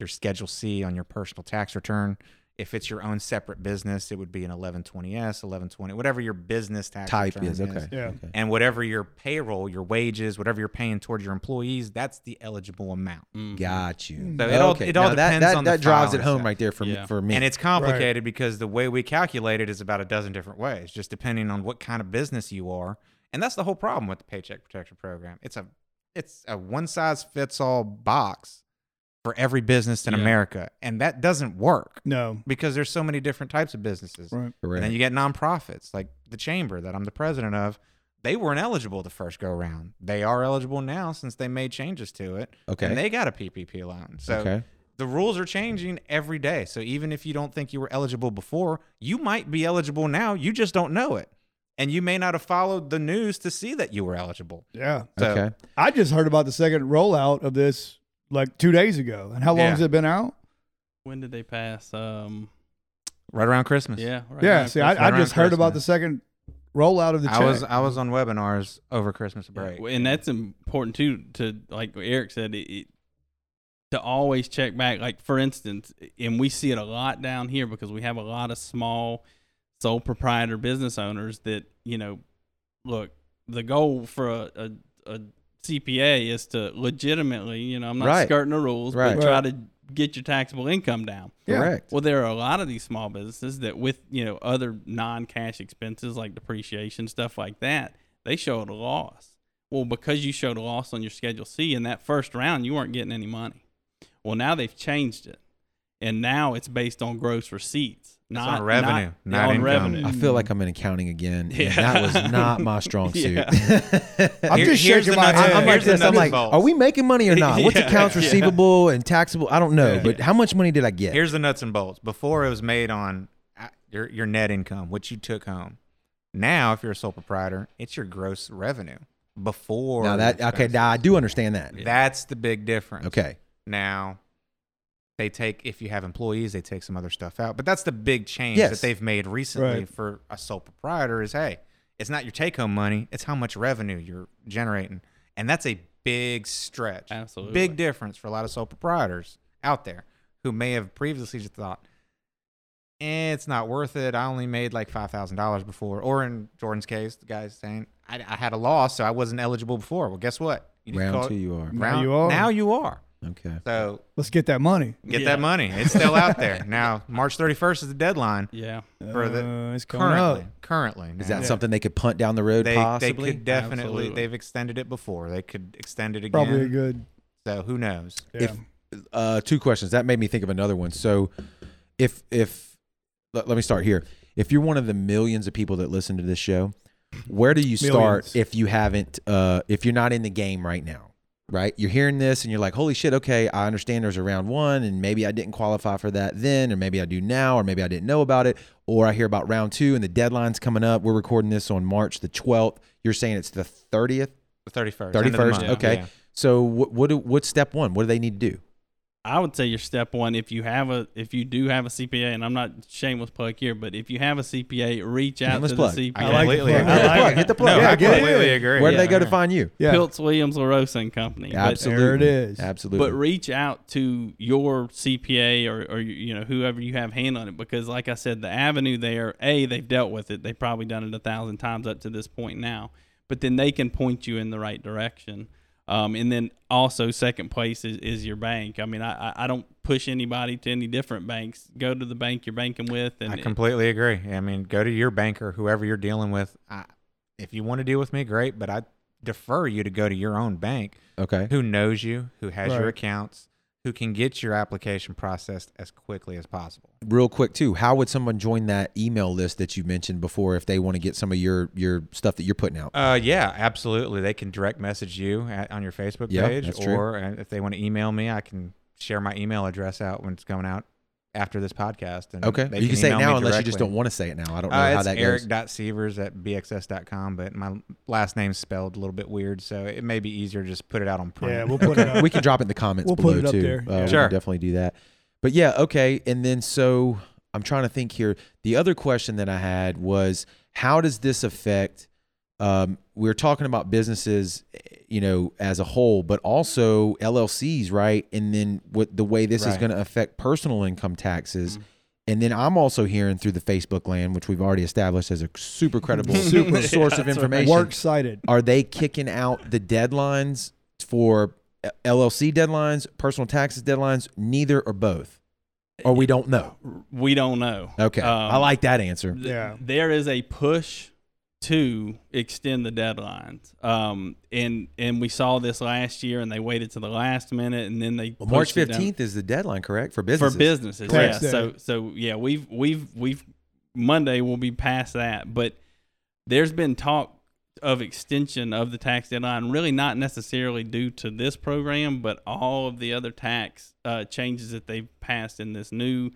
Speaker 3: your Schedule C on your personal tax return. If it's your own separate business, it would be an 1120S, 1120, whatever your business tax
Speaker 1: Type
Speaker 3: return
Speaker 1: is okay.
Speaker 2: Yeah.
Speaker 1: okay.
Speaker 3: And whatever your payroll, your wages, whatever you're paying towards your employees, that's the eligible amount.
Speaker 4: Mhm.
Speaker 1: Got you.
Speaker 3: So it all-
Speaker 1: okay.
Speaker 3: it all
Speaker 1: Now that,
Speaker 3: depends
Speaker 1: that,
Speaker 3: on the
Speaker 1: that drives it home
Speaker 3: and
Speaker 1: right there for
Speaker 4: Yeah.
Speaker 1: me. For me.
Speaker 3: And it's complicated because the way we calculate it is about a dozen different ways, just depending on what kind of business you are. And that's the whole problem with the Paycheck Protection Program. It's a it's a one size fits all box for every business in
Speaker 4: Yeah.
Speaker 3: America, and that doesn't work
Speaker 2: No.
Speaker 3: because there's so many different types of businesses.
Speaker 2: Right.
Speaker 1: correct.
Speaker 3: And then you get nonprofits like the chamber that I'm the president of. They weren't eligible the first go round. They are eligible now since they made changes to it.
Speaker 1: Okay.
Speaker 3: And they got a PPP loan. So
Speaker 1: okay.
Speaker 3: the rules are changing every day. So even if you don't think you were eligible before, you might be eligible now. You just don't know it. And you may not have followed the news to see that you were eligible.
Speaker 2: Yeah.
Speaker 3: So
Speaker 1: okay.
Speaker 2: I just heard about the second rollout of this like two days ago. And how long
Speaker 3: Yeah.
Speaker 2: has it been out?
Speaker 4: when did they pass? Um,
Speaker 3: right around Christmas.
Speaker 4: yeah, right
Speaker 2: Yeah.
Speaker 4: around
Speaker 2: See,
Speaker 4: Christmas.
Speaker 2: I, I
Speaker 3: around
Speaker 2: just heard about the
Speaker 3: Christmas.
Speaker 2: second rollout of the check.
Speaker 3: I was I was on webinars over Christmas break.
Speaker 4: Yeah, and that's important too. To like Eric said, it, it, to always check back. Like for instance, and we see it a lot down here because we have a lot of small sole proprietor business owners that you know. Look, the goal for a, a, a CPA is to legitimately, you know, I'm not
Speaker 1: Right.
Speaker 4: skirting the rules,
Speaker 1: Right.
Speaker 4: but try
Speaker 2: Right.
Speaker 4: to get your taxable income down.
Speaker 2: Yeah.
Speaker 1: Correct.
Speaker 4: Well, there are a lot of these small businesses that, with you know other non-cash expenses like depreciation stuff like that, they showed a loss. Well, because you showed a loss on your Schedule C in that first round, you weren't getting any money. Well, now they've changed it, and now it's based on gross receipts, not
Speaker 3: on revenue,
Speaker 4: not,
Speaker 3: not
Speaker 4: on
Speaker 3: income.
Speaker 4: revenue.
Speaker 1: I feel like I'm in accounting again.
Speaker 4: Yeah.
Speaker 1: And that was not my *laughs* strong suit.
Speaker 4: Yeah. *laughs*
Speaker 2: I'm
Speaker 3: Here-
Speaker 2: just
Speaker 3: here's
Speaker 2: shaking my head.
Speaker 1: I'm like
Speaker 3: Here's the
Speaker 1: this. I'm
Speaker 3: nuts
Speaker 1: like,
Speaker 3: and bolts.
Speaker 1: are we making money or not? *laughs* What's
Speaker 4: Yeah,
Speaker 1: accounts
Speaker 4: yeah.
Speaker 1: receivable and taxable? I don't know,
Speaker 4: Yeah.
Speaker 1: but how much money did I get?
Speaker 3: Here's the nuts and bolts. Before it was made on uh, your your net income, what you took home. Now, if you're a sole proprietor, it's your gross revenue. Before
Speaker 1: now that okay, now I do understand that.
Speaker 3: That's the big difference.
Speaker 1: Okay,
Speaker 3: Now, they take if you have employees, they take some other stuff out. But that's the big change
Speaker 1: Yes.
Speaker 3: that they've made recently
Speaker 2: Right.
Speaker 3: for a sole proprietor is hey, it's not your take home money, it's how much revenue you're generating. And that's a big stretch.
Speaker 4: Absolutely.
Speaker 3: Big difference for a lot of sole proprietors out there who may have previously just thought, eh, it's not worth it. I only made like five thousand dollars before. Or in Jordan's case, the guy's saying, I, I had a loss, so I wasn't eligible before. Well, guess what? You
Speaker 1: round
Speaker 3: call-
Speaker 1: two, you are.
Speaker 2: Now
Speaker 3: round-
Speaker 2: you are.
Speaker 3: Now you are.
Speaker 1: Okay,
Speaker 3: So
Speaker 2: Let's get that money.
Speaker 3: get
Speaker 4: Yeah.
Speaker 3: that money. It's still out there. *laughs* Now, March 31st is the deadline
Speaker 4: yeah.
Speaker 3: for the
Speaker 2: Uh, it's coming
Speaker 3: currently.
Speaker 2: up.
Speaker 3: Currently.
Speaker 1: is
Speaker 3: Now,
Speaker 1: that something they could punt down the road?
Speaker 3: they, they
Speaker 1: possibly.
Speaker 3: could definitely
Speaker 4: Absolutely.
Speaker 3: they've extended it before. They could extend it again.
Speaker 2: Probably a good.
Speaker 3: so who knows?
Speaker 2: Yeah.
Speaker 1: If- uh, two questions. That made me think of another one. So, if if let, let me start here. If you're one of the millions of people that listen to this show, where do you start
Speaker 2: Millions.
Speaker 1: if you haven't uh, if you're not in the game right now? Right, you're hearing this and you're like, "Holy shit! Okay, I understand there's a round one, and maybe I didn't qualify for that then, or maybe I do now, or maybe I didn't know about it, or I hear about round two and the deadline's coming up. We're recording this on March the 12th. You're saying it's the 30th,
Speaker 3: The 31st. end of the
Speaker 1: 31st.
Speaker 3: month.
Speaker 1: Okay,
Speaker 3: Yeah.
Speaker 1: so what what do, what's step one? What do they need to do?
Speaker 4: I would say your step one, if you have a, if you do have a CPA, and I'm not shameless plug here, but if you have a CPA, reach out
Speaker 1: Shameless
Speaker 4: to
Speaker 1: plug.
Speaker 4: the CPA.
Speaker 3: I
Speaker 2: I like
Speaker 3: completely
Speaker 2: the
Speaker 3: agree.
Speaker 2: plug. I like
Speaker 1: Hit the plug.
Speaker 3: No,
Speaker 2: Yeah,
Speaker 3: I completely agree.
Speaker 1: Where do they go to find you?
Speaker 2: Yeah.
Speaker 4: Piltz Williams LaRosa and Company. But-
Speaker 1: Absolutely.
Speaker 2: There it is.
Speaker 1: Absolutely.
Speaker 4: But reach out to your CPA or, or you know whoever you have hand on it because, like I said, the avenue there, a they've dealt with it. They've probably done it a thousand times up to this point now. But then they can point you in the right direction. Um, and then also second place is, is your bank. I mean, I, I- I don't push anybody to any different banks. Go to the bank you're banking with, and
Speaker 3: I completely agree. I mean, go to your banker, whoever you're dealing with. I, if you want to deal with me, great, but I defer you to go to your own bank
Speaker 1: okay.
Speaker 3: who knows you, who has your accounts, who can get your application processed as quickly as possible.
Speaker 1: Real quick too, how would someone join that email list that you mentioned before if they want to get some of your your stuff that you're putting out?
Speaker 3: Uh, yeah, absolutely. They can direct message you at, on your Facebook
Speaker 1: Yeah,
Speaker 3: page, or uh, if they want to email me, I can share my email address out when it's coming out after this podcast. And
Speaker 1: Okay. You can say it now unless you just don't want to say it now. I don't know
Speaker 3: Uh,
Speaker 1: how
Speaker 3: it's
Speaker 1: that
Speaker 3: Eric
Speaker 1: goes.
Speaker 3: dot Sievers at bxs.com, but my last name's spelled a little bit weird, so it may be easier to just put it out on print.
Speaker 2: Yeah, we'll put it *laughs* up.
Speaker 1: we can drop it in the comments
Speaker 2: We'll
Speaker 1: below
Speaker 2: put it up
Speaker 1: too.
Speaker 2: there.
Speaker 1: Uh,
Speaker 2: Yeah.
Speaker 1: we
Speaker 3: Sure.
Speaker 1: definitely do that. But yeah, okay. And then so I'm trying to think here. The other question that I had was how does this affect um, we're talking about businesses, you know, as a whole, but also LLCs, right? And then what the way this is going to affect personal income taxes.
Speaker 4: Mhm.
Speaker 1: And then I'm also hearing through the Facebook land, which we've already established as a super credible *laughs*
Speaker 2: Super.
Speaker 1: source
Speaker 4: Yeah,
Speaker 1: of
Speaker 4: that's right.
Speaker 1: information.
Speaker 2: Work cited.
Speaker 1: Are they kicking out the deadlines for LLC deadlines, personal taxes deadlines, neither or both? Or we don't know.
Speaker 4: we don't know.
Speaker 1: Okay.
Speaker 4: Um,
Speaker 1: I like that answer.
Speaker 4: th-
Speaker 2: Yeah.
Speaker 4: there is a push to extend the deadlines. Um, and and we saw this last year, and they waited to the last minute, and then they
Speaker 1: Well, March
Speaker 4: pushed it down-
Speaker 1: 15th is the deadline, correct? For businesses.
Speaker 4: for
Speaker 1: businesses.
Speaker 4: businesses.
Speaker 2: Tax
Speaker 4: yeah. So so yeah, we've we've we've Monday will be past that, but there's been talk of extension of the tax deadline, really not necessarily due to this program, but all of the other tax uh, changes that they've passed in this new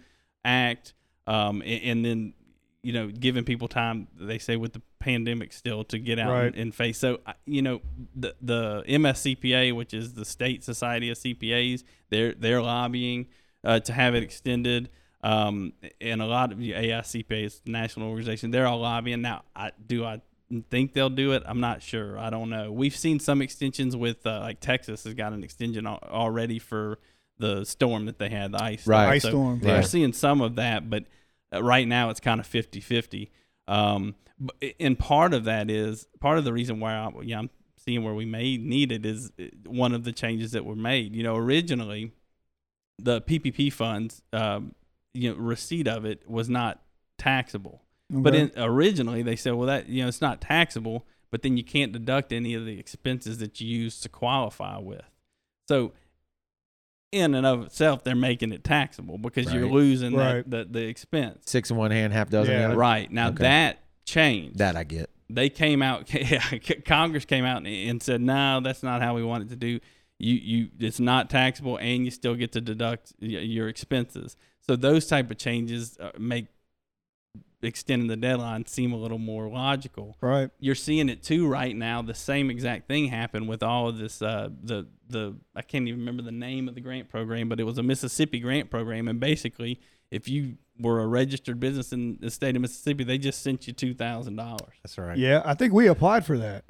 Speaker 4: act, um, and, and then you know giving people time. They say with the pandemic still to get out
Speaker 2: Right.
Speaker 4: and, and face. So you know the the MSCPA, which is the state society of CPAs, they're they're lobbying. uh, to have it extended. Um, and a lot of the AICPA is national organization. They're all lobbying now. I do I think they'll do it. I'm not sure. I don't know. We've seen some extensions with uh, like Texas has got an extension al- already for the storm that they had, the ice. storm.
Speaker 1: Right.
Speaker 2: Ice
Speaker 4: So
Speaker 2: storm.
Speaker 4: We're
Speaker 1: Right.
Speaker 4: seeing some of that, but uh, right now it's kind of 50-50. Um, but, and part of that is part of the reason why I, yeah, I'm seeing where we may need it is uh, one of the changes that were made. You know, originally the PPP funds, um, you know, receipt of it was not taxable. But in, originally they said, well, that you know, it's not taxable, but then you can't deduct any of the expenses that you use to qualify with. So, in and of itself, they're making it taxable because you're losing
Speaker 2: Right.
Speaker 4: that, the the expense.
Speaker 1: Six in one hand, half dozen in
Speaker 2: Yeah.
Speaker 1: the other.
Speaker 4: Right now,
Speaker 1: Okay.
Speaker 4: that changed.
Speaker 1: That I get.
Speaker 4: they came out. *laughs* Yeah, Congress came out and, and said, no, that's not how we want it to do. You you, it's not taxable, and you still get to deduct your expenses. So those type of changes uh, make extending the deadline seem a little more logical
Speaker 2: right.
Speaker 4: you're seeing it too right now. The same exact thing happened with all of this. Uh, the the I can't even remember the name of the grant program, but it was a Mississippi grant program, and basically, if you were a registered business in the state of Mississippi, they just sent you two thousand dollars.
Speaker 3: That's right.
Speaker 2: Yeah, I think we applied for that.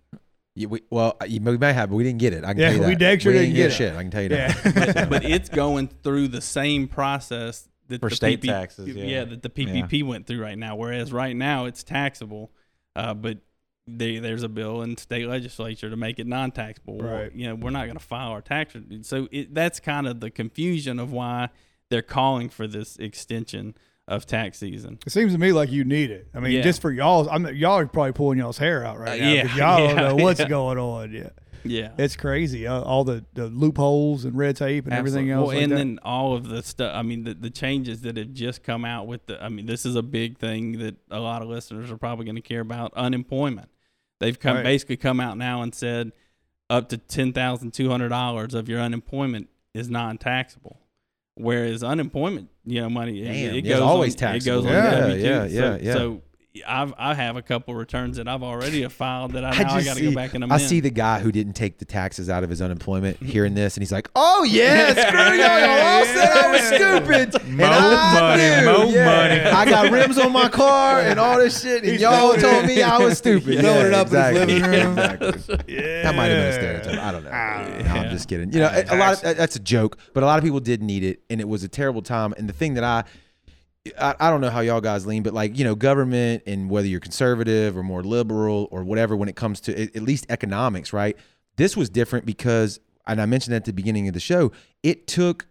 Speaker 1: Yeah, we, well, you, we may have, but we didn't get it. I can
Speaker 2: Yeah,
Speaker 1: tell you that.
Speaker 2: we dang sure didn't
Speaker 1: get
Speaker 2: get it.
Speaker 1: shit. I can tell you
Speaker 2: Yeah.
Speaker 1: that.
Speaker 4: But, but it's going through the same process that
Speaker 3: For
Speaker 4: the
Speaker 3: state
Speaker 4: PP
Speaker 3: taxes, yeah.
Speaker 4: that the PPP went through right now. Whereas right now it's taxable, uh, but they, there's a bill in state legislature to make it non-taxable. Well,
Speaker 2: Right.
Speaker 4: you know, we're not going to file our tax. So it, that's kind of the confusion of why they're calling for this extension of tax season.
Speaker 2: It seems to me like you need it. I mean,
Speaker 4: Yeah.
Speaker 2: just for y'all, I'm y'all are probably pulling y'all's hair out right
Speaker 4: Uh,
Speaker 2: now.
Speaker 4: yeah,
Speaker 2: y'all *laughs*
Speaker 4: yeah,
Speaker 2: don't know what's
Speaker 4: yeah.
Speaker 2: going on yet.
Speaker 4: Yeah.
Speaker 2: It's crazy. Uh, all the, the loopholes and red tape and everything else.
Speaker 4: Well,
Speaker 2: like
Speaker 4: and
Speaker 2: that.
Speaker 4: then all of the stuff. I mean, the, the changes that have just come out with the. I mean, this is a big thing that a lot of listeners are probably going to care about. Unemployment. They've come
Speaker 2: Right.
Speaker 4: basically come out now and said up to ten thousand two hundred dollars of your unemployment is non-taxable. Whereas unemployment, you know, money it-
Speaker 1: Damn,
Speaker 4: it,
Speaker 1: it's
Speaker 4: goes
Speaker 1: always
Speaker 4: on,
Speaker 1: taxable.
Speaker 4: It goes on
Speaker 2: Yeah,
Speaker 4: your W-2.
Speaker 1: yeah,
Speaker 4: so,
Speaker 1: yeah, yeah.
Speaker 4: So I've I have a couple returns that I've already filed that I,
Speaker 1: I
Speaker 4: now I got to go back and amend.
Speaker 1: I see the guy who didn't take the taxes out of his unemployment hearing this, and he's like, "Oh yeah, screw y'all! Y'all all said I was stupid, and
Speaker 3: Mo
Speaker 1: I
Speaker 3: money,
Speaker 1: knew.
Speaker 3: mo
Speaker 1: yeah.
Speaker 3: money."
Speaker 1: I got rims on my car and all this shit, and
Speaker 2: He's
Speaker 1: y'all told me I was *laughs* stupid.
Speaker 2: He's throwing it up in his living room.
Speaker 1: Exactly.
Speaker 2: yeah.
Speaker 1: That might have been a stereotype. I don't know. Ah. No, I'm just kidding. You know, a, a lot. Of, that's a joke, but a lot of people did need it, and it was a terrible time. And the thing that I, I, I don't know how y'all guys lean, but like you know, government and whether you're conservative or more liberal or whatever, when it comes to at least economics, right? This was different because, and I mentioned at the beginning of the show, it took.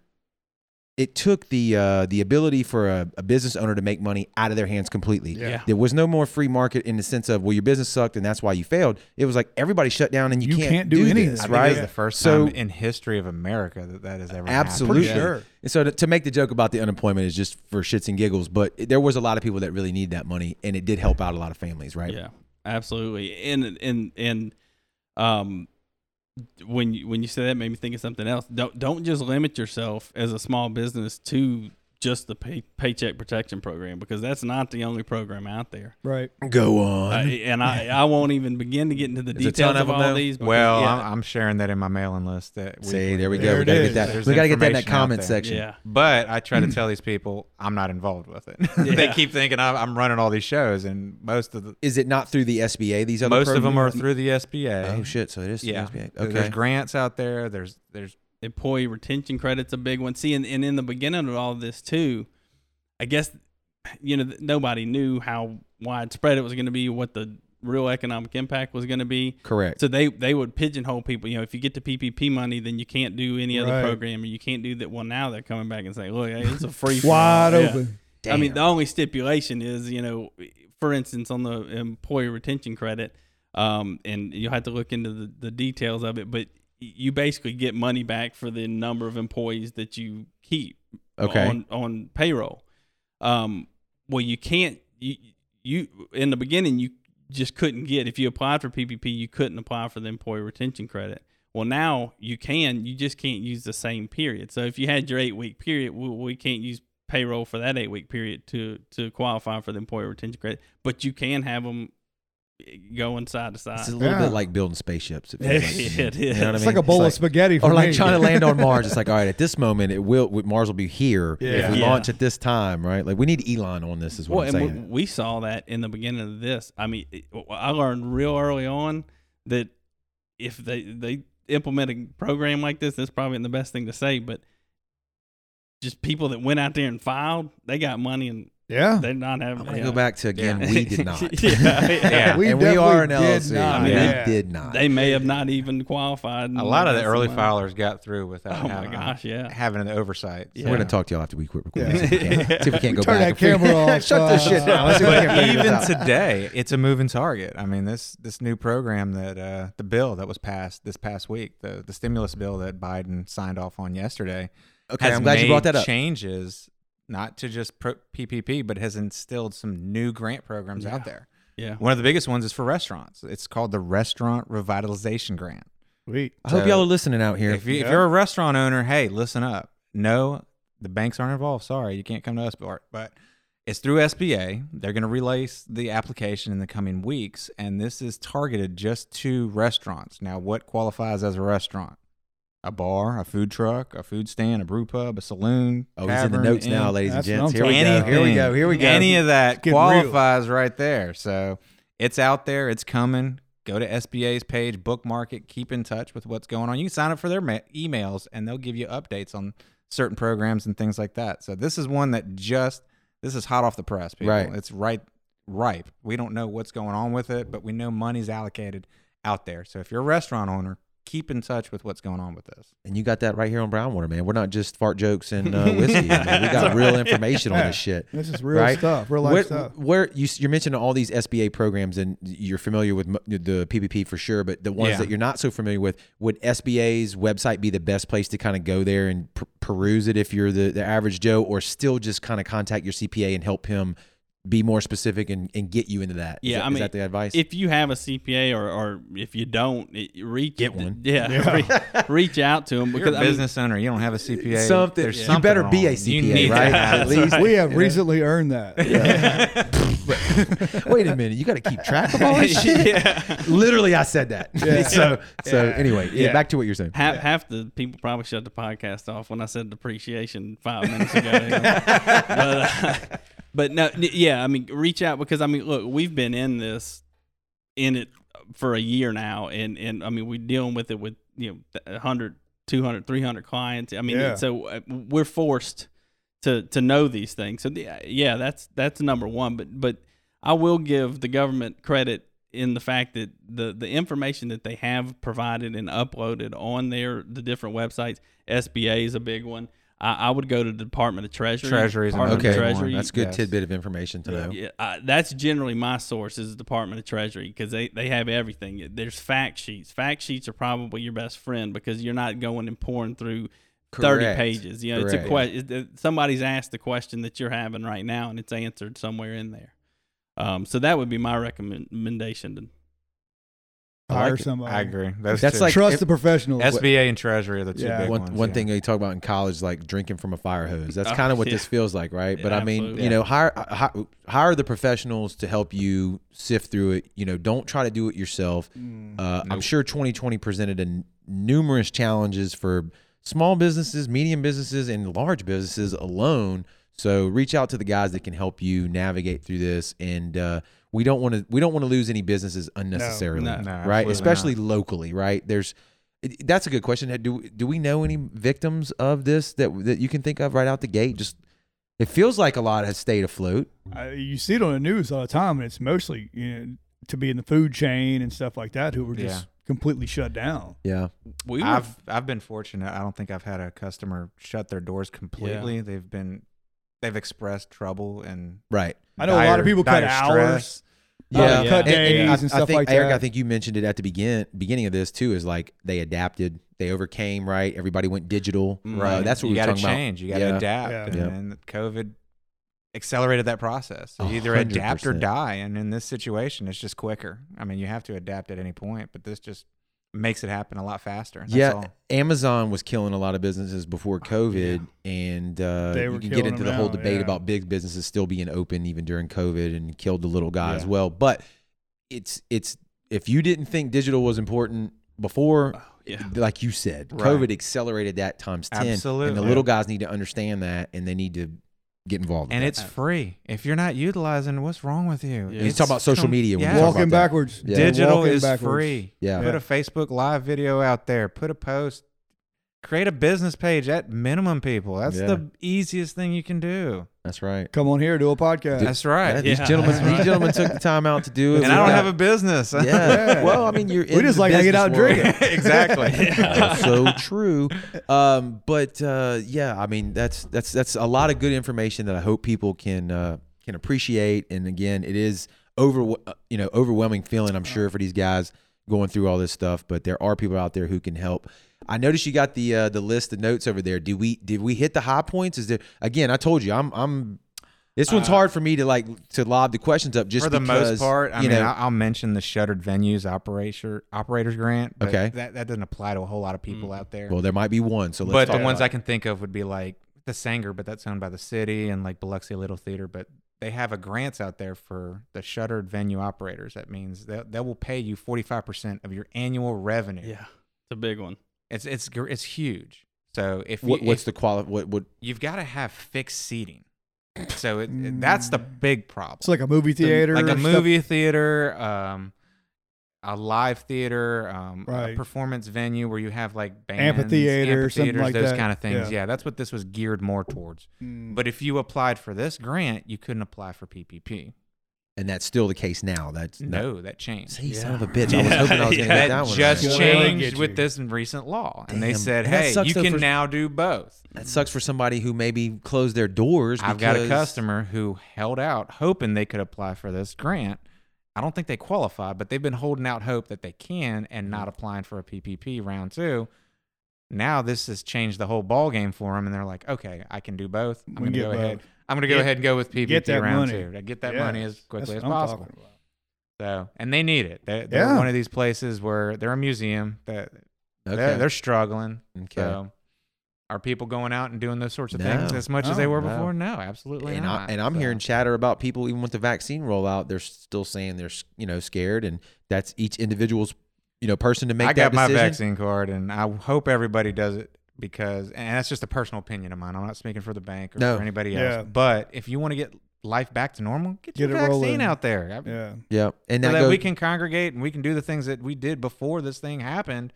Speaker 1: It took the uh, the ability for a, a business owner to make money out of their hands completely.
Speaker 4: Yeah.
Speaker 1: There was no more free market in the sense of well, your business sucked and that's why you failed. It was like everybody shut down and you,
Speaker 2: You
Speaker 1: can't,
Speaker 2: can't do any of
Speaker 1: this,
Speaker 2: this,
Speaker 3: I think
Speaker 1: right?
Speaker 3: it was the first
Speaker 1: So-
Speaker 3: time in history of America that that has ever
Speaker 1: Absolutely.
Speaker 3: happened.
Speaker 2: sure.
Speaker 1: And so to, to make the joke about the unemployment is just for shits and giggles, but there was a lot of people that really need that money, and it did help out a lot of families, right?
Speaker 4: Yeah, absolutely. And and and um, when you when you say that, made me think of something else. Don't don't just limit yourself as a small business to just the pay, paycheck protection program because that's not the only program out there.
Speaker 2: Right.
Speaker 1: Go on.
Speaker 4: Uh, and I I won't even begin to get into the
Speaker 1: There's
Speaker 4: details of
Speaker 1: of
Speaker 4: all
Speaker 1: though?
Speaker 4: these. because,
Speaker 3: Well,
Speaker 4: yeah,
Speaker 3: I'm, I'm sharing that in my mailing list. That
Speaker 1: See, there we
Speaker 2: There
Speaker 1: go. We gotta
Speaker 2: is.
Speaker 1: get that.
Speaker 3: There's
Speaker 1: we gotta get that in that comment section.
Speaker 4: yeah.
Speaker 3: But I try to tell *laughs* these people I'm not involved with it. *laughs* they keep thinking I'm, I'm running all these shows, and most of the
Speaker 1: Is it not through the SBA? These other
Speaker 3: most of them are through the SBA.
Speaker 1: Oh shit! So it is
Speaker 3: yeah.
Speaker 1: the SBA.
Speaker 3: There's grants out there. There's there's
Speaker 4: employee retention credit's a big one. See, and, and in the beginning of all this too, I guess you know nobody knew how widespread it was going to be, what the real economic impact was going to be.
Speaker 1: Correct.
Speaker 4: So they they would pigeonhole people. You know, if you get the PPP money, then you can't do any other
Speaker 2: Right.
Speaker 4: program, or you can't do that. Well, now they're coming back and saying, look, hey, it's a free
Speaker 2: Wide.
Speaker 4: Yeah.
Speaker 2: open.
Speaker 4: I mean, the only stipulation is, you know, for instance, on the employee retention credit, um, and you'll have to look into the, the details of it, but you basically get money back for the number of employees that you keep
Speaker 1: Okay.
Speaker 4: on, on payroll. Um, well, you can't, you, you, in the beginning, you just couldn't get, if you applied for PPP, you couldn't apply for the employee retention credit. Well, now you can, you just can't use the same period. So if you had your eight week period, we, we can't use payroll for that eight week period to to qualify for the employee retention credit, but you can have them going side to side.
Speaker 1: It's a little
Speaker 2: Yeah.
Speaker 1: bit like building spaceships. It, feels like to me. You know
Speaker 4: is.
Speaker 1: what I
Speaker 2: It's like a bowl of
Speaker 1: like-
Speaker 2: spaghetti for
Speaker 1: or like
Speaker 2: me.
Speaker 1: trying to land on *laughs* Mars. It's like, all right, at this moment, it will Mars will be here if we
Speaker 4: Yeah.
Speaker 1: launch at this time, right? Like we need Elon on this. Is what
Speaker 4: Well,
Speaker 1: I'm
Speaker 4: and
Speaker 1: saying.
Speaker 4: we, we saw that in the beginning of this. I mean, I learned real early on that if they they implement a program like this, that's probably the best thing to say. But just people that went out there and filed, they got money and
Speaker 2: yeah.
Speaker 4: they're not having.
Speaker 1: I'm gonna
Speaker 4: yeah.
Speaker 1: go back to again.
Speaker 3: Yeah.
Speaker 1: We did not. *laughs*
Speaker 4: yeah,
Speaker 3: Yeah.
Speaker 2: We
Speaker 1: and we are an
Speaker 2: definitely
Speaker 1: LLC.
Speaker 2: did not.
Speaker 1: I mean,
Speaker 4: Yeah.
Speaker 1: we did not.
Speaker 4: They may have not even qualified.
Speaker 3: A lot of the early
Speaker 4: money.
Speaker 3: filers got through without
Speaker 4: Oh my
Speaker 3: having,
Speaker 4: gosh, yeah.
Speaker 3: having the oversight.
Speaker 4: Yeah.
Speaker 1: We're gonna talk to y'all after we quit recording.
Speaker 2: Yeah.
Speaker 1: See, if we can, *laughs* see if we can't go
Speaker 2: Turn
Speaker 1: back.
Speaker 2: that
Speaker 1: and figure-
Speaker 2: camera *laughs* off.
Speaker 1: Shut this shit down. Let's see if we
Speaker 3: but
Speaker 1: can figure this
Speaker 3: even today, it's a moving target. I mean, this this new program that uh, the bill that was passed this past week, the the stimulus bill that Biden signed off on yesterday,
Speaker 1: Okay,
Speaker 3: has
Speaker 1: I'm glad you brought
Speaker 3: made
Speaker 1: that up.
Speaker 3: Changes not to just pro- PPP, but has instilled some new grant programs
Speaker 2: Yeah.
Speaker 3: out there.
Speaker 4: Yeah.
Speaker 3: One of the biggest ones is for restaurants. It's called the Restaurant Revitalization Grant.
Speaker 2: Sweet.
Speaker 1: I hope y'all are listening out here.
Speaker 3: If, you, if
Speaker 2: Yeah.
Speaker 3: you're a restaurant owner, hey, listen up. No, the banks aren't involved. Sorry, you can't come to us, Bart. But it's through SBA. They're going to release the application in the coming weeks, and this is targeted just to restaurants. Now, what qualifies as a restaurant? A bar, a food truck, a food stand, a brew pub, a saloon.
Speaker 1: oh, he's in the notes
Speaker 3: inn.
Speaker 1: now, ladies and
Speaker 2: That's what
Speaker 1: gents. Here we go. Here we go. Here we go.
Speaker 3: Any of that
Speaker 2: getting real.
Speaker 3: qualifies right there. So it's out there. It's coming. Go to SBA's page, bookmark it, keep in touch with what's going on. You can sign up for their ma- emails, and they'll give you updates on certain programs and things like that. So this is one that just this is hot off the press, people.
Speaker 1: Right.
Speaker 3: It's right ripe. We don't know what's going on with it, but we know money's allocated out there. So if you're a restaurant owner, keep in touch with what's going on with this.
Speaker 1: And you got that right here on Brownwater, man. We're not just fart jokes and uh, *laughs* whiskey. man. We got real information on this shit.
Speaker 2: This is real
Speaker 1: Right?
Speaker 2: stuff. Real life
Speaker 1: Where,
Speaker 2: stuff.
Speaker 1: where you you're mentioning all these SBA programs and you're familiar with the PPP for sure, but the ones
Speaker 3: Yeah.
Speaker 1: that you're not so familiar with, would SBA's website be the best place to kind of go there and per- peruse it if you're the, the average Joe, or still just kind of contact your CPA and help him be more specific and, and get you into that.
Speaker 4: Yeah,
Speaker 1: that-
Speaker 4: I
Speaker 1: is
Speaker 4: mean,
Speaker 1: that the advice?
Speaker 4: If you have a CPA or, or if you don't, it, reach
Speaker 1: Get one. *laughs*
Speaker 4: Yeah,
Speaker 2: Yeah.
Speaker 4: re- reach out to them
Speaker 3: If you're
Speaker 4: because
Speaker 3: a
Speaker 4: I mean,
Speaker 3: business owner, you don't have a CPA.
Speaker 1: Something-
Speaker 3: there's
Speaker 1: you
Speaker 3: something
Speaker 1: better be a
Speaker 3: wrong. You
Speaker 1: CPA,
Speaker 3: need to
Speaker 1: right?
Speaker 3: have
Speaker 1: At
Speaker 3: it.
Speaker 1: least.
Speaker 2: we have recently earned that. *laughs* *laughs*
Speaker 1: Wait a minute, you got to keep track of all this shit.
Speaker 4: yeah.
Speaker 1: Literally, I said that.
Speaker 2: Yeah.
Speaker 1: so, so
Speaker 2: Yeah.
Speaker 1: anyway, yeah,
Speaker 4: Yeah.
Speaker 1: back to what you're saying.
Speaker 4: Half, half the people probably shut the podcast off when I said depreciation five minutes ago. you know. but, uh, but no, n- yeah, I mean, reach out because I mean, look, we've been in this, in it for a year now, and and I mean, we're dealing with it with you know 100, 200, 300 clients. I mean,
Speaker 2: Yeah.
Speaker 4: so uh, we're forced to to know these things. So the, yeah, that's that's number one. But but I will give the government credit in the fact that the the information that they have provided and uploaded on their the different websites. SBA is a big one. I, I would go to the Department of Treasury.
Speaker 3: Treasury's
Speaker 4: Department
Speaker 1: Okay.
Speaker 4: Treasury.
Speaker 1: that's a good
Speaker 3: Yes.
Speaker 1: tidbit of information to know.
Speaker 4: Yeah, uh, that's generally my source is the Department of Treasury because they, they have everything. There's fact sheets. Fact sheets are probably your best friend because you're not going and pouring through thirty pages. You know, it's a question. Somebody's asked the question that you're having right now, and it's answered somewhere in there. Um, so that would be my recommendation. To,
Speaker 1: I
Speaker 2: Hire
Speaker 1: like
Speaker 2: somebody.
Speaker 3: I agree. Those
Speaker 1: That's like-
Speaker 2: Trust
Speaker 1: if-
Speaker 2: the professionals.
Speaker 3: SBA and Treasury are the two
Speaker 2: Yeah.
Speaker 3: big
Speaker 1: one
Speaker 3: ones.
Speaker 1: one
Speaker 3: yeah.
Speaker 1: thing they talk about in college, like drinking from a fire hose. That's *laughs*
Speaker 4: Oh,
Speaker 1: kind of what
Speaker 4: yeah.
Speaker 1: this feels like, right? But I mean,
Speaker 4: absolutely.
Speaker 1: you know, hire, hi- hire the professionals to help you sift through it. You know, don't try to do it yourself.
Speaker 2: Mm.
Speaker 1: Uh, I'm sure 2020 presented a n- numerous challenges for small businesses, medium businesses, and large businesses alone. So reach out to the guys that can help you navigate through this. And uh, we don't want to we don't want to lose any businesses unnecessarily,
Speaker 4: No.
Speaker 3: No,
Speaker 1: right?
Speaker 3: absolutely
Speaker 1: Especially locally, right? There's that's a good question. Do do we know any victims of this that that you can think of right out the gate? Just it feels like a lot has stayed afloat.
Speaker 2: Uh, you see it on the news all the time, and it's mostly you know, to be in the food chain and stuff like that who were just
Speaker 3: Yeah.
Speaker 2: completely shut down.
Speaker 1: Yeah,
Speaker 4: we were,
Speaker 3: I've I've been fortunate. I don't think I've had a customer shut their doors completely. They've been they've expressed trouble and
Speaker 1: right.
Speaker 2: I know a lot of people cut
Speaker 3: dire
Speaker 2: hours.
Speaker 3: stress.
Speaker 2: Yeah,
Speaker 4: Oh, yeah.
Speaker 2: cut
Speaker 1: And-
Speaker 2: days
Speaker 1: and
Speaker 2: and,
Speaker 1: I,
Speaker 2: stuff
Speaker 1: I think
Speaker 2: like
Speaker 1: Eric,
Speaker 2: that.
Speaker 1: I think you mentioned it at the begin beginning of this too. Is like they adapted, they overcame. Right, everybody went digital. Uh,
Speaker 3: Right.
Speaker 1: that's what
Speaker 3: you
Speaker 1: we
Speaker 3: gotta
Speaker 1: talking about.
Speaker 3: change. You got to
Speaker 1: Yeah.
Speaker 3: adapt.
Speaker 2: Yeah.
Speaker 3: And,
Speaker 1: Yeah.
Speaker 3: and COVID accelerated that process. So you either
Speaker 1: hundred
Speaker 3: adapt or die. And in this situation, it's just quicker. I mean, you have to adapt at any point, but this just makes it happen a lot faster. That's
Speaker 1: yeah,
Speaker 3: all.
Speaker 1: Amazon was killing a lot of businesses before COVID, and uh, you can get into the whole
Speaker 2: now,
Speaker 1: debate
Speaker 2: yeah.
Speaker 1: about big businesses still being open even during COVID and killed the little guy as well. But it's it's if you didn't think digital was important before,
Speaker 4: yeah.
Speaker 1: like you said,
Speaker 3: Right.
Speaker 1: COVID accelerated that times ten. Absolutely. And the little guys need to understand that, and they need to get involved.
Speaker 3: and
Speaker 1: with
Speaker 3: it's free. If you're not utilizing, what's wrong with you?
Speaker 4: Yeah.
Speaker 1: that. He's talking about social
Speaker 3: com-
Speaker 1: media.
Speaker 3: Yeah.
Speaker 2: Walking backwards.
Speaker 1: Yeah.
Speaker 3: Digital
Speaker 2: Walking
Speaker 3: is
Speaker 2: backwards.
Speaker 3: free.
Speaker 1: Yeah.
Speaker 3: Put a Facebook live video out there. Put a post. Create a business page at minimum, people. That's
Speaker 1: Yeah.
Speaker 3: the easiest thing you can do.
Speaker 1: That's right.
Speaker 2: Come on here, do a podcast.
Speaker 3: That's right.
Speaker 1: Yeah, these
Speaker 4: Yeah.
Speaker 1: gentlemen, these gentlemen took the time out to do it.
Speaker 3: and I
Speaker 1: We
Speaker 3: don't
Speaker 1: got-
Speaker 3: have a business.
Speaker 1: Yeah. *laughs*
Speaker 2: Yeah.
Speaker 1: Well, I mean, you're.
Speaker 2: We
Speaker 1: in
Speaker 2: just
Speaker 1: the
Speaker 2: like hanging
Speaker 1: business
Speaker 2: out drinking. *laughs*
Speaker 3: exactly. *laughs*
Speaker 1: That's so true. Um, but uh, yeah, I mean that's that's that's a lot of good information that I hope people can uh, can appreciate. And again, it is over uh, you know overwhelming feeling. I'm sure for these guys going through all this stuff, but there are people out there who can help. I noticed you got the uh, the list of notes over there. Did we did we hit the high points? Is there again? I told you I'm I'm. This one's
Speaker 3: Uh,
Speaker 1: hard for me to like to lob the questions up just
Speaker 3: For the
Speaker 1: because,
Speaker 3: most part, I
Speaker 1: you
Speaker 3: mean,
Speaker 1: know,
Speaker 3: I- I'll mention the shuttered venues operator operators grant. But
Speaker 1: Okay.
Speaker 3: that that doesn't apply to a whole lot of people out there.
Speaker 1: well, there might be one. So let's
Speaker 3: but
Speaker 1: talk
Speaker 3: the ones
Speaker 1: about
Speaker 3: I can think of would be like the Saenger, but that's owned by the city, and like Biloxi Little Theater. But they have a grants out there for the shuttered venue operators. That means that they will pay you forty five percent of your annual revenue.
Speaker 4: Yeah. It's a big one.
Speaker 3: It's it's it's huge. So if
Speaker 1: What,
Speaker 3: you,
Speaker 1: what's
Speaker 3: if
Speaker 1: the quali? What what?
Speaker 3: you've got to have fixed seating. So it, it- that's the big problem.
Speaker 2: It's like a movie theater.
Speaker 3: like a
Speaker 2: stuff.
Speaker 3: movie theater, um, a live theater, um, a performance venue where you have like bands,
Speaker 2: Amphitheater,
Speaker 3: amphitheaters,
Speaker 2: like
Speaker 3: those
Speaker 2: that.
Speaker 3: kind of things.
Speaker 2: Yeah.
Speaker 3: Yeah. that's what this was geared more towards.
Speaker 2: Mm.
Speaker 3: But if you applied for this grant, you couldn't apply for PPP.
Speaker 1: And that's still the case now. That's not-
Speaker 3: No, that changed.
Speaker 1: See,
Speaker 4: Yeah.
Speaker 1: son of a bitch. I was hoping I was going to
Speaker 4: Yeah.
Speaker 1: get
Speaker 3: That
Speaker 1: that one.
Speaker 3: just
Speaker 1: right.
Speaker 3: Changed with this recent law, and they said,
Speaker 1: And
Speaker 3: "Hey, you can
Speaker 1: for-
Speaker 3: now do both."
Speaker 1: That sucks for somebody who maybe closed their doors.
Speaker 3: I've got a customer who held out, hoping they could apply for this grant. I don't think they qualify, but they've been holding out hope that they can and not mm-hmm. applying for a PPP round two. Now this has changed the whole ball game for them, and they're like, "Okay, I can do both. I'm
Speaker 2: We
Speaker 3: going to
Speaker 2: get
Speaker 3: go ahead.
Speaker 2: Both.
Speaker 3: I'm going to go
Speaker 2: Get-
Speaker 3: ahead and go with PPP
Speaker 2: get that
Speaker 3: round
Speaker 2: money.
Speaker 3: two. to Get that
Speaker 2: Yeah.
Speaker 3: money as quickly
Speaker 2: That's
Speaker 3: as
Speaker 2: what I'm
Speaker 3: possible."
Speaker 2: about.
Speaker 3: So, and they need it. They're, they're
Speaker 2: Yeah.
Speaker 3: one of these places where they're a museum that
Speaker 1: Okay.
Speaker 3: they're, they're struggling.
Speaker 1: okay.
Speaker 3: So, are people going out and doing those sorts of
Speaker 1: No.
Speaker 3: things as much as they were
Speaker 1: no.
Speaker 3: before? No, absolutely
Speaker 1: and,
Speaker 3: not.
Speaker 1: I, and I'm
Speaker 3: So-
Speaker 1: hearing chatter about people even with the vaccine rollout. They're still saying they're you know scared, and that's each individual's you know person to make
Speaker 3: I got
Speaker 1: that
Speaker 3: my
Speaker 1: decision.
Speaker 3: vaccine card, and I hope everybody does it because, and that's just a personal opinion of mine. I'm not speaking for the bank or
Speaker 1: No.
Speaker 3: for anybody
Speaker 2: Yeah.
Speaker 3: else. But if you want to get life back to normal, get,
Speaker 2: Get
Speaker 3: your
Speaker 2: it
Speaker 3: vaccine
Speaker 2: rolling.
Speaker 3: out there. I-
Speaker 2: Yeah.
Speaker 1: Yeah, and
Speaker 3: So
Speaker 1: that,
Speaker 3: that
Speaker 1: goes,
Speaker 3: we can congregate and we can do the things that we did before this thing happened.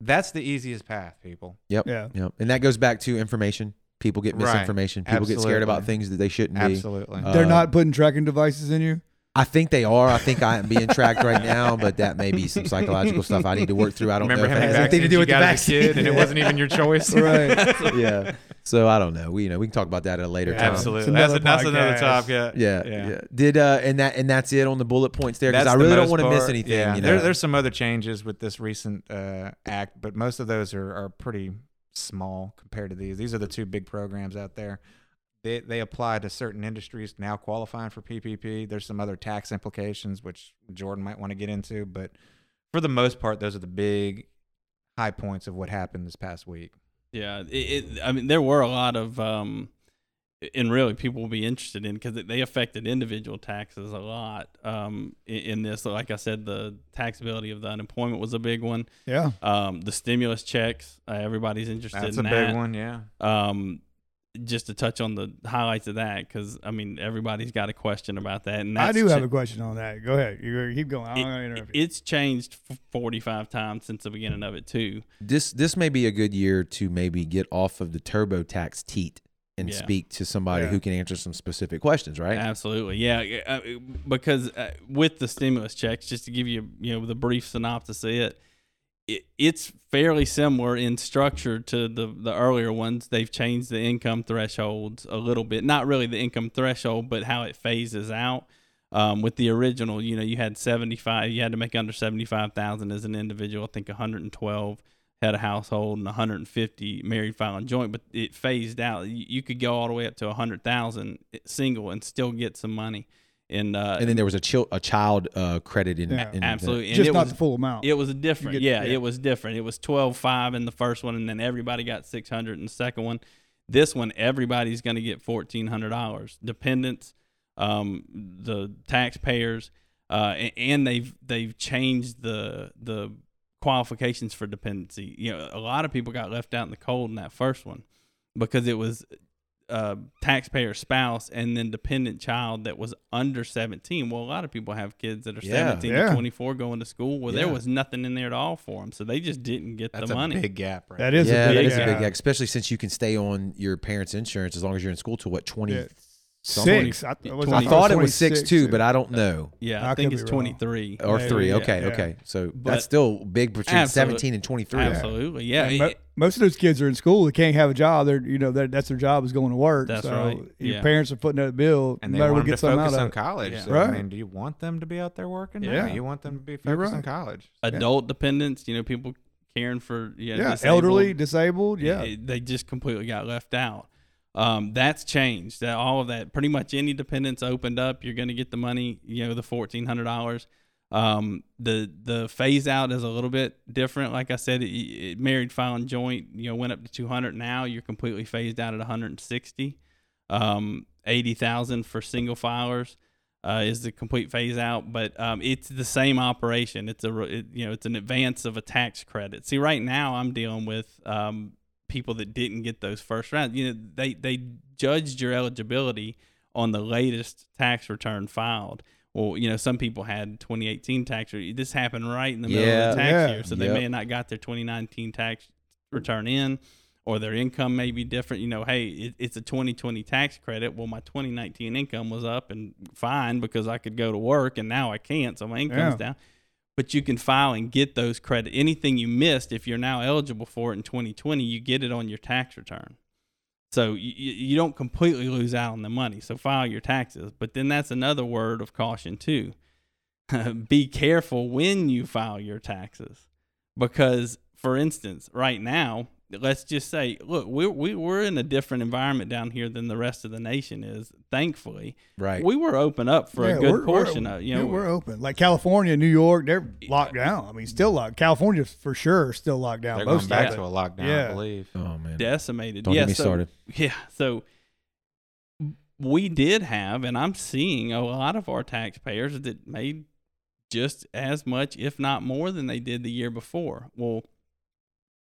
Speaker 3: That's the easiest path, people.
Speaker 1: Yep.
Speaker 2: Yeah.
Speaker 1: Yep. And that goes back to information. People get
Speaker 3: Right.
Speaker 1: misinformation. People get scared about
Speaker 3: Absolutely.
Speaker 1: things that they shouldn't be.
Speaker 3: Absolutely.
Speaker 1: Uh,
Speaker 2: They're not putting tracking devices in you.
Speaker 1: I think they are. I think I am being tracked right now, but that may be some psychological stuff I need to work through. I don't
Speaker 3: Remember
Speaker 1: know if it has anything to
Speaker 3: vaccines
Speaker 1: do
Speaker 3: you
Speaker 1: with the
Speaker 3: got as a
Speaker 1: vaccine.
Speaker 3: kid and it wasn't even your *laughs* choice?
Speaker 2: Right.
Speaker 1: yeah. So I don't know. We you know we can talk about that at a later
Speaker 2: Yeah.
Speaker 1: time.
Speaker 3: Absolutely.
Speaker 2: It's
Speaker 3: That's,
Speaker 2: another
Speaker 3: that's another
Speaker 2: podcast.
Speaker 3: top. Yeah.
Speaker 1: Yeah, yeah. Did uh and that and that's it on the bullet points there because
Speaker 3: That's
Speaker 1: I
Speaker 3: the
Speaker 1: really don't want to miss anything.
Speaker 3: Yeah.
Speaker 1: You know?
Speaker 3: there, there's some other changes with this recent uh, act, but most of those are, are pretty small compared to these. These are the two big programs out there. They they apply to certain industries now qualifying for PPP. There's some other tax implications which Jordan might want to get into, but for the most part, those are the big high points of what happened this past week.
Speaker 4: Yeah, it, it, I mean, there were a lot of, um, and really people will be interested in because they affected individual taxes a lot um, in, in this. Like I said, the taxability of the unemployment was a big one.
Speaker 2: Yeah.
Speaker 4: Um, the stimulus checks, uh, everybody's interested
Speaker 3: That's
Speaker 4: in
Speaker 3: a big one, yeah.
Speaker 4: Um, just to touch on the highlights of that, because I mean, everybody's got a question about that. And
Speaker 2: I do have
Speaker 4: cha-
Speaker 2: a question on that. Go ahead. You keep going. I'm
Speaker 4: it-
Speaker 2: gonna interrupt you.
Speaker 4: it's changed 45 times since the beginning of it too.
Speaker 1: this this may be a good year to maybe get off of the TurboTax teat and
Speaker 4: Yeah.
Speaker 1: speak to somebody
Speaker 2: Yeah.
Speaker 1: who can answer some specific questions, right?
Speaker 4: Absolutely, yeah. Uh, because uh, with the stimulus checks, just to give you you know the brief synopsis of it, it it's fairly similar in structure to the the earlier ones. They've changed the income thresholds a little bit, not really the income threshold, but how it phases out. Um, with the original, you know, you had seventy five. You had to make under seventy five thousand as an individual. I think one hundred and twelve had a household and 150 married filing joint, but it phased out. You, you could go all the way up to a 100,000 single and still get some money. And, uh,
Speaker 1: And then there was a chil- a child uh, credit in,
Speaker 2: Yeah.
Speaker 1: in the-
Speaker 4: absolutely, and
Speaker 2: Just
Speaker 4: it
Speaker 2: not
Speaker 4: was
Speaker 2: the full amount.
Speaker 4: it was different.
Speaker 2: get-
Speaker 4: yeah,
Speaker 2: yeah.
Speaker 4: it was different. It was 12.5 in the first one, and then everybody got 600 in the second one. This one, everybody's going to get $1,400. Dependents, um, the taxpayers, uh, a- and they've they've changed the the qualifications for dependency. You know, a lot of people got left out in the cold in that first one because it was uh, taxpayer spouse and then dependent child that was under 17. Well, a lot of people have kids that are
Speaker 1: Yeah.
Speaker 4: 17
Speaker 2: Yeah.
Speaker 4: to 24 going to school. Well, there was nothing in there at all for them, so they just didn't get
Speaker 3: That's
Speaker 4: the
Speaker 3: a
Speaker 4: money.
Speaker 3: big gap, right?
Speaker 2: That is
Speaker 1: yeah,
Speaker 2: a big,
Speaker 1: that is a big
Speaker 2: gap.
Speaker 1: gap, especially since you can stay on your parents' insurance as long as you're in school till what twenty.
Speaker 2: Yeah.
Speaker 1: something?
Speaker 2: Six. I,
Speaker 4: Yeah,
Speaker 2: was
Speaker 1: I thought it was six
Speaker 2: 26?
Speaker 1: too, but I don't know.
Speaker 4: Yeah,
Speaker 2: I
Speaker 4: I, think it's 23.
Speaker 1: Or
Speaker 2: Maybe,
Speaker 1: three. Okay,
Speaker 2: yeah.
Speaker 1: okay. So
Speaker 4: But-
Speaker 1: that's still big between
Speaker 4: Absolute-
Speaker 1: seventeen and twenty three.
Speaker 4: Absolutely, yeah.
Speaker 2: And mo-
Speaker 4: it-
Speaker 2: most of those kids are in school. They can't have a job. They're you know they're, that's their job is going to work.
Speaker 4: That's
Speaker 2: so
Speaker 4: right.
Speaker 2: Your
Speaker 4: Yeah.
Speaker 2: parents are putting that bill.
Speaker 3: And they
Speaker 2: matter
Speaker 3: want them to
Speaker 2: gets them
Speaker 3: focus on college.
Speaker 4: Yeah.
Speaker 3: So,
Speaker 2: Right.
Speaker 3: I mean, do you want them to be out there working?
Speaker 2: Yeah.
Speaker 3: No, you want them to be
Speaker 2: You're
Speaker 3: focused
Speaker 2: right.
Speaker 3: on college.
Speaker 4: adult dependents, you know, people caring for yeah,
Speaker 2: Yeah,
Speaker 4: disabled,
Speaker 2: elderly, disabled. Yeah,
Speaker 4: it- they just completely got left out. Um, that's changed. That all of that, pretty much any dependents opened up, you're going to get the money. You know, the fourteen hundred dollars. Um, the the phase out is a little bit different. Like I said, it, it, married filing joint, you know, went up to two hundred. Now you're completely phased out at one hundred and sixty. Um, eighty thousand for single filers. Uh, is the complete phase out, but um, it's the same operation. It's a it, you know it's an advance of a tax credit. See, right now I'm dealing with um, people that didn't get those first rounds. You know, they they judged your eligibility on the latest tax return filed. Well, you know, some people had 2018 tax. re- This happened right in the middle
Speaker 1: Yeah.
Speaker 4: of the tax
Speaker 2: Yeah.
Speaker 4: year, so they
Speaker 1: Yep.
Speaker 4: may have not got their 2019 tax return in, or their income may be different. You know, hey, it, it's a 2020 tax credit. Well, my 2019 income was up and fine because I could go to work, and now I can't, so my income's
Speaker 2: Yeah.
Speaker 4: down. But you can file and get those credit. Anything you missed, if you're now eligible for it in 2020, you get it on your tax return. So you, you don't completely lose out on the money. So file your taxes. But then that's another word of caution too. *laughs* Be careful when you file your taxes, because for instance, right now, let's just say, look, we're we, we're in a different environment down here than the rest of the nation is. Thankfully,
Speaker 1: Right.
Speaker 4: we were open up for
Speaker 2: Yeah,
Speaker 4: a good portion of you
Speaker 2: yeah,
Speaker 4: know
Speaker 2: we're open. Like California, New York, they're locked down. I mean, still locked. California for sure still locked down.
Speaker 3: They're
Speaker 2: Most
Speaker 3: going back
Speaker 2: of
Speaker 3: to a lockdown,
Speaker 2: Yeah.
Speaker 3: I believe.
Speaker 1: oh man.
Speaker 4: decimated.
Speaker 1: Don't
Speaker 4: yeah,
Speaker 1: get me
Speaker 4: so-
Speaker 1: started. *laughs*
Speaker 4: Yeah. So we did have, and I'm seeing a lot of our taxpayers that made just as much, if not more, than they did the year before. Well,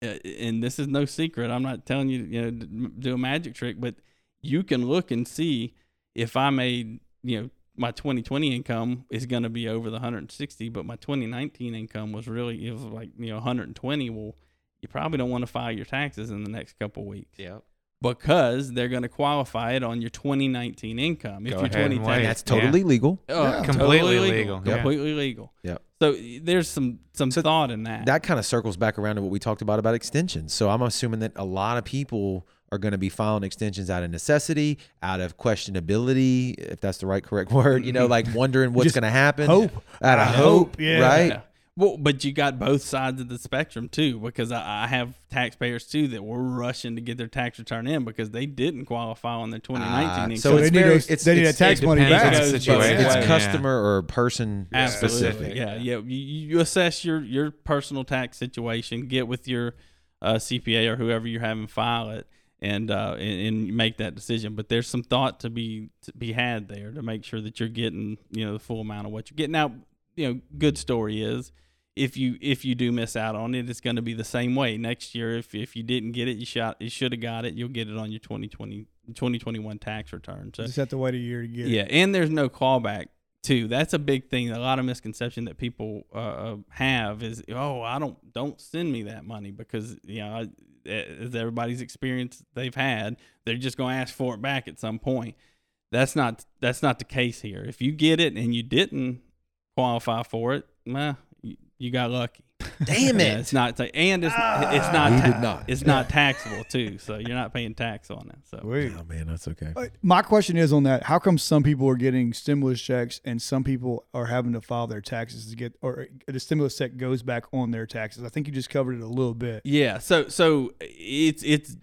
Speaker 4: Uh, and this is no secret. I'm not telling you, you know, do a magic trick, but you can look and see if I made, you know, my 2020 income is going to be over the 160, but my 2019 income was really it was like you know 120. Well, you probably don't want to file your taxes in the next couple weeks
Speaker 3: Yep.
Speaker 4: Because they're going to qualify it on your 2019 income. If
Speaker 3: Go
Speaker 4: your
Speaker 3: ahead and
Speaker 4: 20
Speaker 1: that's totally legal.
Speaker 4: Oh,
Speaker 2: Yeah.
Speaker 3: Completely
Speaker 4: totally
Speaker 3: legal, yeah.
Speaker 4: Completely legal.
Speaker 1: Yep.
Speaker 4: So there's some some thought in that.
Speaker 1: That kind of circles back around to what we talked about about extensions. So I'm assuming that a lot of people are going to be filing extensions out of necessity, out of questionability, if that's the right correct *laughs* word. You know, mm-hmm. like wondering what's going to happen.
Speaker 2: hope.
Speaker 1: Out of hope,
Speaker 2: hope, yeah.
Speaker 1: right?
Speaker 4: Yeah. Well, but you got both sides of the spectrum too, because I, I have taxpayers too that were rushing to get their tax return in because they didn't qualify on their 2019
Speaker 1: Ah,
Speaker 4: income.
Speaker 1: so
Speaker 2: So
Speaker 1: it's
Speaker 2: they need
Speaker 1: very-
Speaker 2: those-
Speaker 1: it's-
Speaker 2: they need
Speaker 1: it's-
Speaker 2: that tax
Speaker 3: it
Speaker 2: money back.
Speaker 3: on the
Speaker 4: It goes both
Speaker 3: situation.
Speaker 1: It's
Speaker 4: ways.
Speaker 3: Yeah.
Speaker 1: customer or person
Speaker 4: Absolutely.
Speaker 1: specific.
Speaker 4: Yeah, yeah. You, you assess your your personal tax situation, get with your uh, CPA or whoever you're having file it, and, uh, and and make that decision. But there's some thought to be to be had there to make sure that you're getting you know the full amount of what you're getting. Now, you know, good story is if you if you do miss out on it, it's going to be the same way next year. If if you didn't get it, you shot you should have got it. You'll get it on your 2020 2021 tax return. So
Speaker 2: Just have to wait a year to get
Speaker 4: yeah,
Speaker 2: it.
Speaker 4: Yeah, and there's no callback too. That's a big thing. A lot of misconception that people uh, uh, have is, oh, I don't don't send me that money because you know, I, as everybody's experience they've had, they're just going to ask for it back at some point. That's not that's not the case here. If you get it and you didn't qualify for it, well, you, you got lucky.
Speaker 1: Damn *laughs*
Speaker 4: Yeah,
Speaker 1: it.
Speaker 4: it's not, ta- and it's it's not ta-
Speaker 1: not.
Speaker 4: it's not taxable too, so you're not paying tax on it. So
Speaker 2: Sweet.
Speaker 1: Oh man, that's okay.
Speaker 2: Uh, My question is on that: How come some people are getting stimulus checks and some people are having to file their taxes to get, or the stimulus check goes back on their taxes? I think you just covered it a little bit.
Speaker 4: Yeah, so so it's it's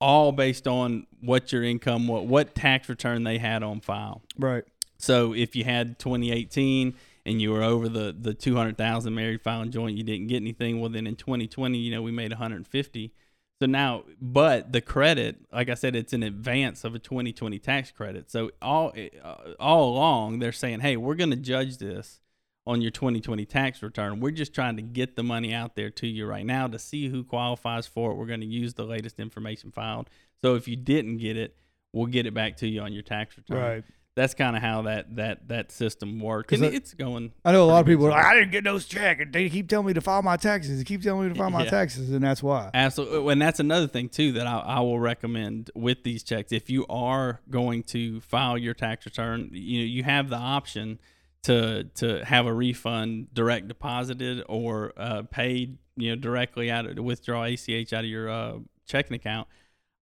Speaker 4: all based on what your income, what what tax return they had on file.
Speaker 2: Right.
Speaker 4: So if you had 2018 and you were over the the 200,000 married filing joint, you didn't get anything. Well, then in 2020, you know, we made 150. So now, but the credit, like I said, it's in advance of a 2020 tax credit. So all uh, all along, they're saying, hey, we're going to judge this on your 2020 tax return. We're just trying to get the money out there to you right now to see who qualifies for it. We're going to use the latest information filed. So if you didn't get it, we'll get it back to you on your tax return.
Speaker 2: Right.
Speaker 4: That's kind of how that that that system works. And
Speaker 2: I-
Speaker 4: it's going.
Speaker 2: I know a lot of people are like, I didn't get those check. And they keep telling me to file my taxes. They keep telling me to file my *laughs*
Speaker 4: Yeah.
Speaker 2: taxes, and that's why.
Speaker 4: Absolutely, and that's another thing too that I, I will recommend with these checks. If you are going to file your tax return, you know you have the option to to have a refund direct deposited or uh, paid, you know, directly out of withdraw ACH out of your uh, checking account.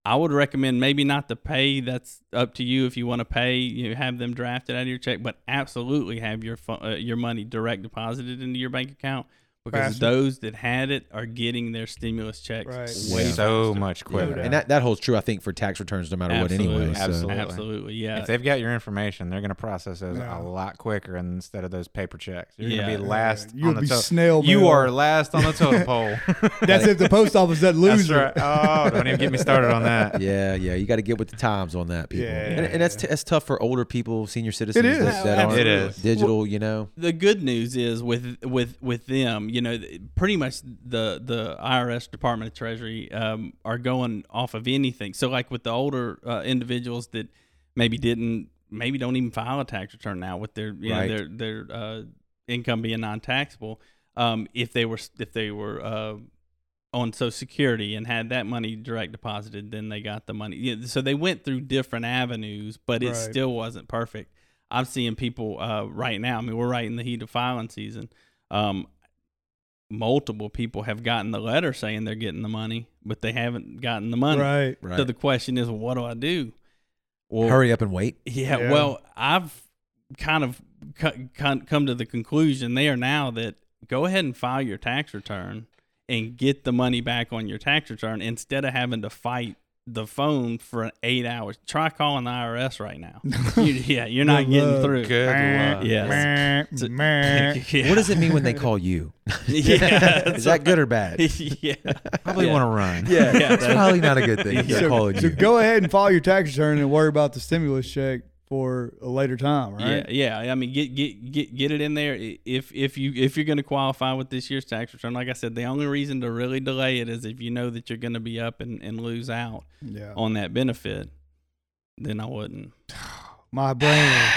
Speaker 4: I would recommend maybe not to pay. That's up to you if you want to pay. You have them drafted out of your check, but absolutely have your uh, your money direct deposited into your bank account because
Speaker 2: Faster.
Speaker 4: those that had it are getting their stimulus checks
Speaker 2: Right.
Speaker 4: way
Speaker 3: so
Speaker 4: faster.
Speaker 3: much quicker.
Speaker 1: And that, that holds true, I think, for tax returns no matter what
Speaker 4: Absolutely.
Speaker 1: anyway. So.
Speaker 3: Absolutely.
Speaker 4: Absolutely, yeah.
Speaker 3: If they've got your information, they're going to process those
Speaker 2: Yeah.
Speaker 3: a lot quicker instead of those paper checks. You're going to be last
Speaker 2: You'll
Speaker 3: on the
Speaker 2: be
Speaker 3: to-
Speaker 2: snail
Speaker 3: You
Speaker 2: mail.
Speaker 3: are last on the totem *laughs* pole.
Speaker 2: That's if the post office doesn't lose
Speaker 3: That's right. Oh, don't even get me started on that. *laughs*
Speaker 1: Yeah, yeah, you got to get with the times on that, people.
Speaker 2: Yeah.
Speaker 1: and, and that's t- that's tough for older people, senior citizens
Speaker 2: is.
Speaker 1: that, that aren't
Speaker 3: It is.
Speaker 1: digital. You know,
Speaker 4: the good news is with with with them, you know, pretty much the the IRS Department of Treasury um, are going off of anything. So like with the older uh, individuals that maybe didn't, maybe don't even file a tax return now with their you
Speaker 1: Right.
Speaker 4: know their their uh, income being non taxable. Um, if they were if they were uh, on Social Security and had that money direct deposited, then they got the money. Yeah, so they went through different avenues, but it
Speaker 2: Right.
Speaker 4: still wasn't perfect. I'm seeing people uh, right now. I mean, we're right in the heat of filing season. Um, multiple people have gotten the letter saying they're getting the money, but they haven't gotten the money.
Speaker 2: Right.
Speaker 1: right?
Speaker 4: So the question is, what do I do? Well,
Speaker 1: Hurry up and wait.
Speaker 4: yeah,
Speaker 2: Yeah.
Speaker 4: Well, I've kind of come to the conclusion there now that go ahead and file your tax return and get the money back on your tax return instead of having to fight the phone for eight hours. Try calling the IRS right now. *laughs* You- yeah, you're not
Speaker 2: Good
Speaker 4: getting
Speaker 2: luck.
Speaker 4: through.
Speaker 3: Good luck.
Speaker 4: Yes.
Speaker 2: Meh,
Speaker 4: So- *laughs* yeah.
Speaker 1: What does it mean when they call you? *laughs*
Speaker 4: yeah.
Speaker 1: Is that good or bad?
Speaker 4: yeah.
Speaker 3: Probably
Speaker 4: Yeah.
Speaker 3: want to run.
Speaker 1: Yeah,
Speaker 4: Yeah,
Speaker 1: that's probably not a good thing. if They're
Speaker 2: So,
Speaker 1: calling
Speaker 2: so
Speaker 1: you.
Speaker 2: go ahead and file your tax return and worry about the stimulus check for a later time, right?
Speaker 4: Yeah, yeah. I mean, get get get get it in there if if you if you're going to qualify with this year's tax return. Like I said, the only reason to really delay it is if you know that you're going to be up and, and lose out
Speaker 2: Yeah.
Speaker 4: on that benefit. Then I wouldn't. *sighs*
Speaker 2: My brain. *sighs*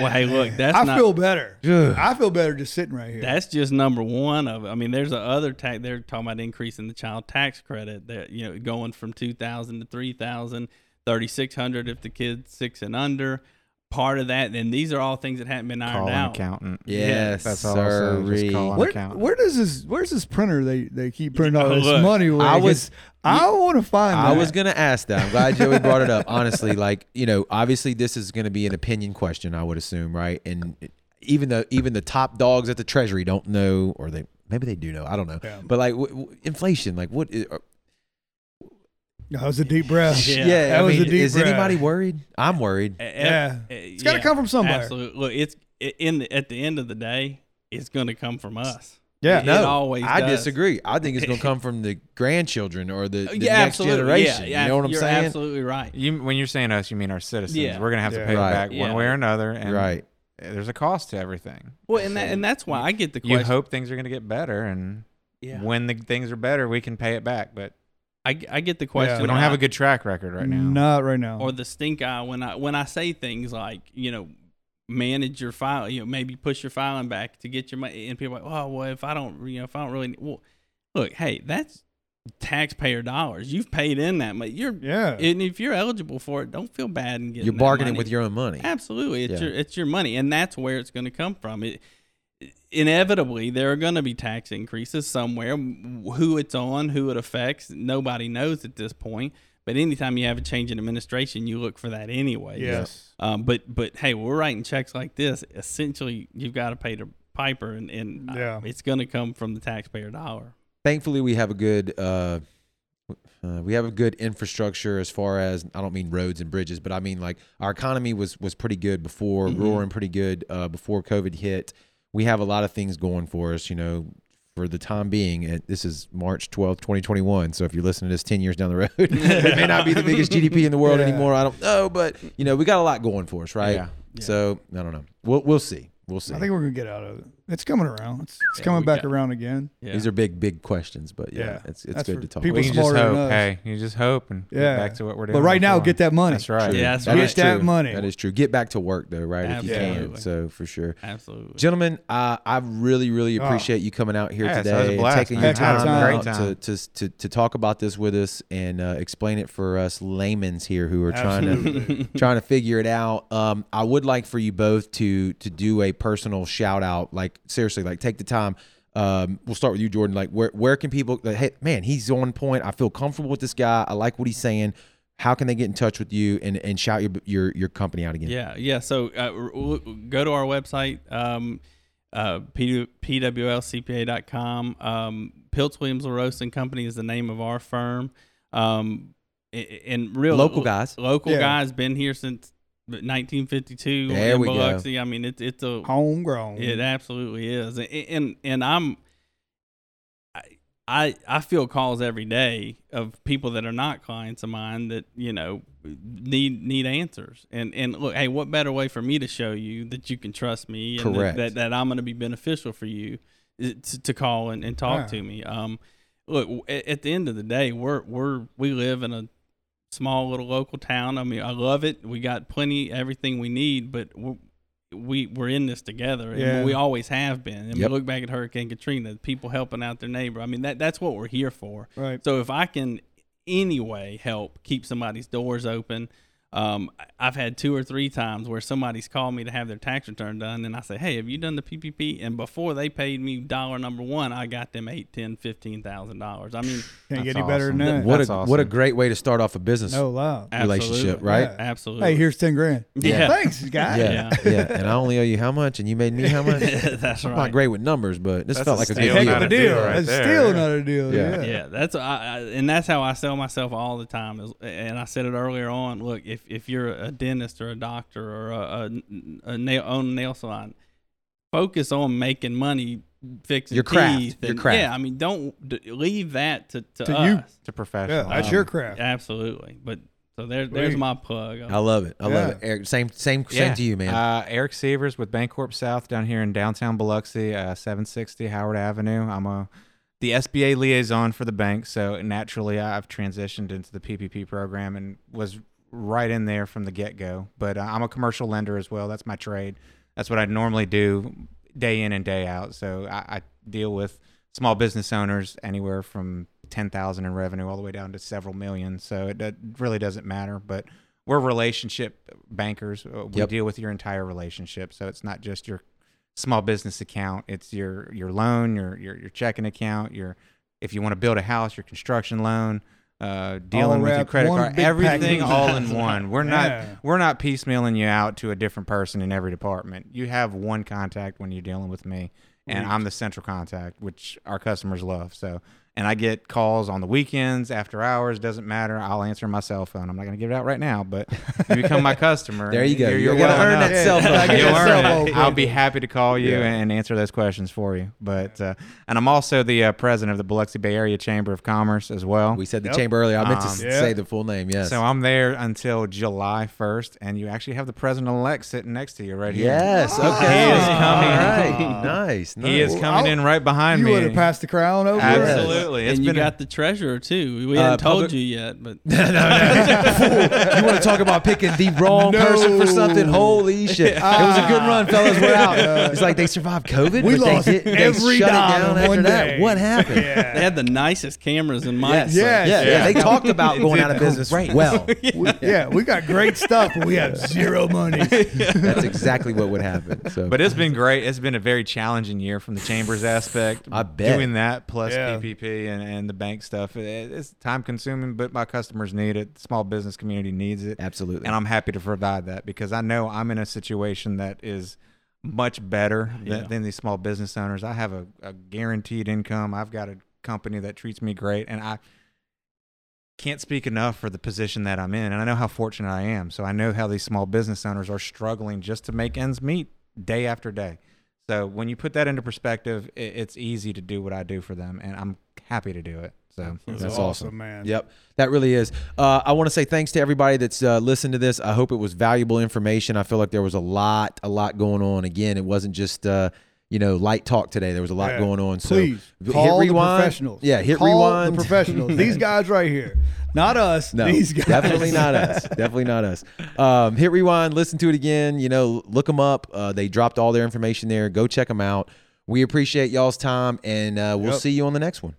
Speaker 4: Well, hey, look, that's
Speaker 2: I
Speaker 4: not.
Speaker 2: feel better.
Speaker 1: Ugh.
Speaker 2: I feel better just sitting right here.
Speaker 4: that's just number one of it. I mean, there's a other tax. They're talking about increasing the child tax credit. That you know, going from two thousand to three thousand, thirty six hundred if the kid's six and under. Part of that, and these are all things that haven't been ironed
Speaker 3: Call an
Speaker 4: out.
Speaker 3: accountant.
Speaker 1: Yes,
Speaker 3: That's all. So just
Speaker 1: sirree.
Speaker 3: call an
Speaker 2: where,
Speaker 3: accountant.
Speaker 2: where does this? Where's this printer they they keep printing all this
Speaker 4: Look,
Speaker 2: money? With?
Speaker 1: I was-
Speaker 2: 'Cause I want to find.
Speaker 1: I
Speaker 2: that.
Speaker 1: was gonna ask that. I'm glad Joey brought it up. Honestly, like you know, obviously this is gonna be an opinion question. I would assume, right? And even the even the top dogs at the Treasury don't know, or they maybe they do know. I don't know.
Speaker 2: Yeah.
Speaker 1: But like w- w- inflation, like what? Is,
Speaker 2: That was a deep breath.
Speaker 4: Yeah.
Speaker 1: yeah,
Speaker 2: That
Speaker 1: I
Speaker 2: was a
Speaker 1: mean,
Speaker 2: deep
Speaker 1: is
Speaker 2: breath.
Speaker 1: anybody worried? I'm worried.
Speaker 2: Yeah.
Speaker 4: it's
Speaker 2: It's got to come from somewhere.
Speaker 4: Absolutely. Look, it's i- in the, at the end of the day, it's going to come from us.
Speaker 2: Yeah.
Speaker 4: It
Speaker 1: No,
Speaker 4: always
Speaker 1: I
Speaker 4: does.
Speaker 1: disagree. I think it's gonna *laughs* come from the grandchildren or the, the
Speaker 4: yeah,
Speaker 1: next
Speaker 4: absolutely.
Speaker 1: generation.
Speaker 4: Yeah,
Speaker 1: you know what I'm
Speaker 4: you're
Speaker 1: saying?
Speaker 4: absolutely right.
Speaker 3: You, when you're saying us, you mean our citizens.
Speaker 4: Yeah.
Speaker 3: We're gonna have
Speaker 2: Yeah.
Speaker 3: to pay
Speaker 1: Right.
Speaker 3: it back
Speaker 4: Yeah.
Speaker 3: one way or another, and
Speaker 1: Right.
Speaker 3: there's a cost to everything.
Speaker 4: Well, and that, and that's why I get the
Speaker 3: You
Speaker 4: question.
Speaker 3: hope things are gonna get better, and
Speaker 4: yeah.
Speaker 3: when the things are better, we can pay it back. But
Speaker 4: I, I get the question.
Speaker 3: we don't have
Speaker 4: I-
Speaker 3: a good track record right now.
Speaker 2: Not right now.
Speaker 4: or the stink eye when I when I say things like you know manage your file you know maybe push your filing back to get your money and people are like oh well if I don't you know if I don't really well look hey that's taxpayer dollars you've paid in that money you're
Speaker 2: yeah.
Speaker 4: and if you're eligible for it don't feel bad and getting
Speaker 1: You're
Speaker 4: that
Speaker 1: bargaining
Speaker 4: money.
Speaker 1: with your own money.
Speaker 4: Absolutely, it's
Speaker 1: Yeah.
Speaker 4: your it's your money, and that's where it's going to come from. It, inevitably, there are going to be tax increases somewhere. Who it's on, who it affects, nobody knows at this point. But anytime you have a change in administration, you look for that anyway.
Speaker 2: yes.
Speaker 4: Um, but but hey, we're writing checks like this. Essentially, you've got to pay the piper, and, and uh,
Speaker 2: Yeah.
Speaker 4: it's going to come from the taxpayer dollar.
Speaker 1: Thankfully, we have a good. Uh, uh, we have a good infrastructure as far as I don't mean roads and bridges, but I mean like our economy was was pretty good before,
Speaker 4: Mhm.
Speaker 1: roaring pretty good uh, before COVID hit. We have a lot of things going for us, you know. For the time being, it, this is March twelfth, twenty twenty one. So if you're listening to this ten years down the road, *laughs* it may not be the biggest GDP in the world
Speaker 2: Yeah.
Speaker 1: anymore. I don't know, but you know we got a lot going for us, right?
Speaker 3: Yeah.
Speaker 4: Yeah.
Speaker 1: So I don't know. We'll we'll see. We'll see.
Speaker 2: I think we're gonna get out of it. It's coming around. It's, it's
Speaker 4: Yeah,
Speaker 2: coming back
Speaker 4: got-
Speaker 2: around again.
Speaker 4: Yeah.
Speaker 1: These are big, big questions, but yeah,
Speaker 2: Yeah,
Speaker 1: it's it's
Speaker 2: that's
Speaker 1: good to talk.
Speaker 2: people
Speaker 3: we
Speaker 1: about.
Speaker 3: can just
Speaker 2: smarter than
Speaker 3: hope.
Speaker 2: us.
Speaker 3: Hey, you just hope and
Speaker 2: Yeah.
Speaker 3: get back to what we're doing.
Speaker 2: But right now,
Speaker 3: before.
Speaker 2: get that money.
Speaker 3: That's right.
Speaker 1: True.
Speaker 4: Yeah, that's
Speaker 1: That
Speaker 4: right.
Speaker 2: Get that
Speaker 1: true.
Speaker 2: money.
Speaker 1: That is true. Get back to work though, right? If you can. So for sure.
Speaker 4: Absolutely.
Speaker 1: Gentlemen, uh, I really, really
Speaker 2: Oh.
Speaker 1: appreciate you coming out here
Speaker 3: Yeah,
Speaker 1: today
Speaker 3: always a
Speaker 1: and
Speaker 3: blast,
Speaker 1: taking
Speaker 3: man.
Speaker 1: your
Speaker 2: Heck
Speaker 1: time,
Speaker 2: time.
Speaker 1: out
Speaker 3: Great
Speaker 1: to,
Speaker 3: time.
Speaker 1: to, to, to talk about this with us and uh, explain it for us layman's here who are trying to *laughs* trying to figure it out. Um, I would like for you both to to do a personal shout out. Like seriously, like take the time. Um, we'll start with you, Jordan. Like where where can people? Like, hey, man, he's on point. I feel comfortable with this guy. I like what he's saying. How can they get in touch with you and, and shout your your your company out again?
Speaker 4: Yeah, yeah. So uh, r- w- go to our website, um, uh, P- pwlcpa.com. Um, Piltz Williams LaRosa and Company is the name of our firm. Um, a- a- and real
Speaker 1: Local guys.
Speaker 4: local
Speaker 2: Yeah.
Speaker 4: guys been here since 1952
Speaker 1: There
Speaker 4: in
Speaker 1: we go.
Speaker 4: I mean, it's it's a
Speaker 2: Homegrown.
Speaker 4: it absolutely is, and and, and I'm. I- I I feel calls every day of people that are not clients of mine that you know need need answers and and look hey what better way for me to show you that you can trust me and that-
Speaker 1: Correct.
Speaker 4: that, that I'm going to be beneficial for you to, to call and, and talk
Speaker 2: Yeah.
Speaker 4: to me um look at, at the end of the day we're we're we live in a small little local town I mean I love it we got plenty everything we need but we're, we we're in this together, and
Speaker 2: Yeah.
Speaker 4: we always have been. And
Speaker 1: Yep.
Speaker 4: we look back at Hurricane Katrina, people helping out their neighbor. I mean, that that's what we're here for.
Speaker 2: Right.
Speaker 4: So if I can anyway help keep somebody's doors open, um, I- I've had two or three times where somebody's called me to have their tax return done, and I say, "Hey, have you done the PPP?" And before they paid me dollar number one, I got them eight, ten, fifteen thousand dollars. I mean, *laughs*
Speaker 2: Can't get
Speaker 3: That's
Speaker 2: any better than that.
Speaker 1: What
Speaker 3: That's
Speaker 1: a
Speaker 3: awesome.
Speaker 1: what a great way to start off a business
Speaker 2: no lie.
Speaker 1: relationship,
Speaker 4: absolutely.
Speaker 1: right?
Speaker 2: Yeah.
Speaker 4: Absolutely.
Speaker 2: Hey, here's ten grand. *laughs*
Speaker 4: Yeah.
Speaker 2: Thanks, guy.
Speaker 1: Yeah,
Speaker 4: Yeah.
Speaker 1: yeah, And I only owe you how much, and you made me how *laughs* much.
Speaker 4: That's
Speaker 1: I'm
Speaker 4: right.
Speaker 1: not great with numbers, but this
Speaker 3: That's
Speaker 1: felt
Speaker 3: a
Speaker 1: like a good deal.
Speaker 3: not
Speaker 2: a
Speaker 3: a
Speaker 2: deal.
Speaker 3: deal right
Speaker 2: That's
Speaker 3: there.
Speaker 2: still
Speaker 3: Yeah.
Speaker 2: another deal.
Speaker 1: Yeah.
Speaker 2: Yeah.
Speaker 4: yeah that's I, I and that's how i sell myself all the time is and i said it earlier on look if, if you're a dentist or a doctor or a, a, a nail own nail salon focus on making money fixing
Speaker 1: Your craft,
Speaker 4: teeth
Speaker 1: your craft.
Speaker 4: yeah i mean don't d- leave that to, to,
Speaker 2: To you.
Speaker 4: us
Speaker 3: to professional.
Speaker 2: Yeah, that's
Speaker 4: Um,
Speaker 2: your craft.
Speaker 4: absolutely but so there, there's my plug
Speaker 1: I love it. I love it. Eric, same, same, same to you, man.
Speaker 3: Uh, Eric Severs with BancorpSouth down here in downtown Biloxi, uh, 760 Howard Avenue. I'm a the SBA liaison for the bank, so naturally I've transitioned into the PPP program and was right in there from the get go. But uh, I'm a commercial lender as well. That's my trade. That's what I normally do day in and day out. So I, I deal with small business owners anywhere from 10,000 in revenue all the way down to several million. So it, it really doesn't matter. But we're relationship bankers. Uh, We
Speaker 1: Yep.
Speaker 3: deal with your entire relationship. So it's not just your small business account. It's your your loan, your your, your checking account, your if you want to build a house, your construction loan, uh, dealing with your credit card, everything all in one. We're *laughs* not we're not piecemealing you out to a different person in every department. You have one contact when you're dealing with me, and I'm the central contact, which our customers love. So, and I get calls on the weekends, after hours, doesn't matter. I'll answer my cell phone. I'm not going to give it out right now, but *laughs* you become my customer.
Speaker 1: There you go.
Speaker 3: You're,
Speaker 1: You
Speaker 3: you're
Speaker 1: gotta
Speaker 3: well
Speaker 1: earn
Speaker 3: enough.
Speaker 1: that cell phone.
Speaker 2: I *laughs* get
Speaker 3: You'll
Speaker 2: that
Speaker 3: earn
Speaker 2: cell
Speaker 3: it.
Speaker 2: phone.
Speaker 3: I'll be happy to call you
Speaker 1: Yeah.
Speaker 3: and answer those questions for you. But uh, and I'm also the uh, president of the Biloxi Bay Area Chamber of Commerce as well.
Speaker 1: we said the
Speaker 2: Yep.
Speaker 1: chamber earlier. I meant to
Speaker 3: Um,
Speaker 1: s-
Speaker 2: Yeah.
Speaker 1: say the full name. Yes.
Speaker 3: So I'm there until July 1st, and you actually have the president elect sitting next to you right here.
Speaker 1: yes. Okay.
Speaker 3: He is coming.
Speaker 1: All right. Nice. nice.
Speaker 3: He is coming
Speaker 2: I'll-
Speaker 3: in right behind
Speaker 2: You
Speaker 3: me.
Speaker 2: You would have passed the crown over.
Speaker 1: Yes.
Speaker 3: Absolutely. It's
Speaker 4: and you
Speaker 3: been a-
Speaker 4: got the treasurer too we
Speaker 1: Uh,
Speaker 4: hadn't told
Speaker 1: public-
Speaker 4: you yet but *laughs*
Speaker 1: no, no, no. *laughs* Fool. You want to talk about picking the wrong
Speaker 2: No.
Speaker 1: person for something? Holy *laughs* shit! it was a good run, fellas. We're out. It's like they survived COVID.
Speaker 2: We
Speaker 1: but they
Speaker 2: lost
Speaker 1: they
Speaker 2: every
Speaker 1: shut it down after
Speaker 2: one
Speaker 1: that. What happened?
Speaker 4: they had the nicest cameras and mics
Speaker 1: Yes.
Speaker 2: Yes.
Speaker 1: Yeah, yeah,
Speaker 2: Yeah.
Speaker 1: They talked about going out of business Right. well.
Speaker 2: We, yeah, we got great stuff, but we have zero money.
Speaker 1: That's exactly what would happen. So,
Speaker 3: But it's been great. It's been a very challenging year from the chambers aspect.
Speaker 1: I bet.
Speaker 3: Doing that plus
Speaker 2: Yeah.
Speaker 3: And, and the bank stuff, it, it's time consuming, but my customers need it. The small business community needs it.
Speaker 1: absolutely.
Speaker 3: And I'm happy to provide that because I know I'm in a situation that is much better
Speaker 4: Yeah.
Speaker 3: than, than these small business owners. I have a, a guaranteed income. I've got a company that treats me great, and I can't speak enough for the position that I'm in. And I know how fortunate I am. So I know how these small business owners are struggling just to make ends meet day after day. So when you put that into perspective, it's easy to do what I do for them, and I'm happy to do it. So
Speaker 1: That's awesome.
Speaker 2: man.
Speaker 1: Yep, that really is. Uh, I want to say thanks to everybody that's uh, listened to this. I hope it was valuable information. I feel like there was a lot, a lot going on. Again, it wasn't just uh, you know light talk today. There was a lot
Speaker 2: Yeah.
Speaker 1: going on. So
Speaker 2: Please
Speaker 1: hit
Speaker 2: call the
Speaker 1: rewind.
Speaker 2: professionals.
Speaker 1: Yeah, hit
Speaker 2: Call
Speaker 1: rewind.
Speaker 2: The professionals. *laughs* These guys right here, not us.
Speaker 1: No,
Speaker 2: these guys.
Speaker 1: definitely not us. Definitely not us. Um, hit rewind, listen to it again. You know, look them up. Uh, they dropped all their information there. Go check them out. We appreciate y'all's time, and uh, we'll
Speaker 2: Yep.
Speaker 1: see you on the next one.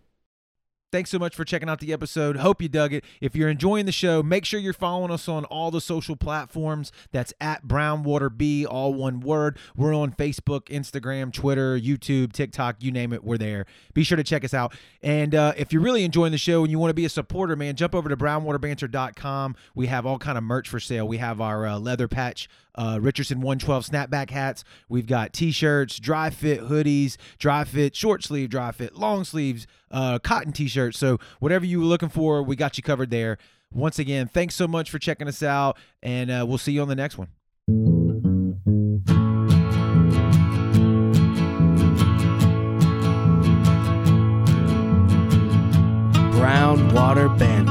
Speaker 1: Thanks so much for checking out the episode. Hope you dug it. If you're enjoying the show, make sure you're following us on all the social platforms. That's at Brownwater B, all one word. We're on Facebook, Instagram, Twitter, YouTube, TikTok, you name it, we're there. Be sure to check us out. And uh, if you're really enjoying the show and you want to be a supporter, man, jump over to brownwaterbanter.com. We have all kind of merch for sale. We have our uh, leather patch uh, Richardson 112 snapback hats. We've got t-shirts, dry fit hoodies, dry fit short sleeve, dry fit long sleeves, uh, cotton t-shirts. So whatever you were looking for, we got you covered there. Once again, thanks so much for checking us out, and uh, we'll see you on the next one.
Speaker 5: Brown Water Banter.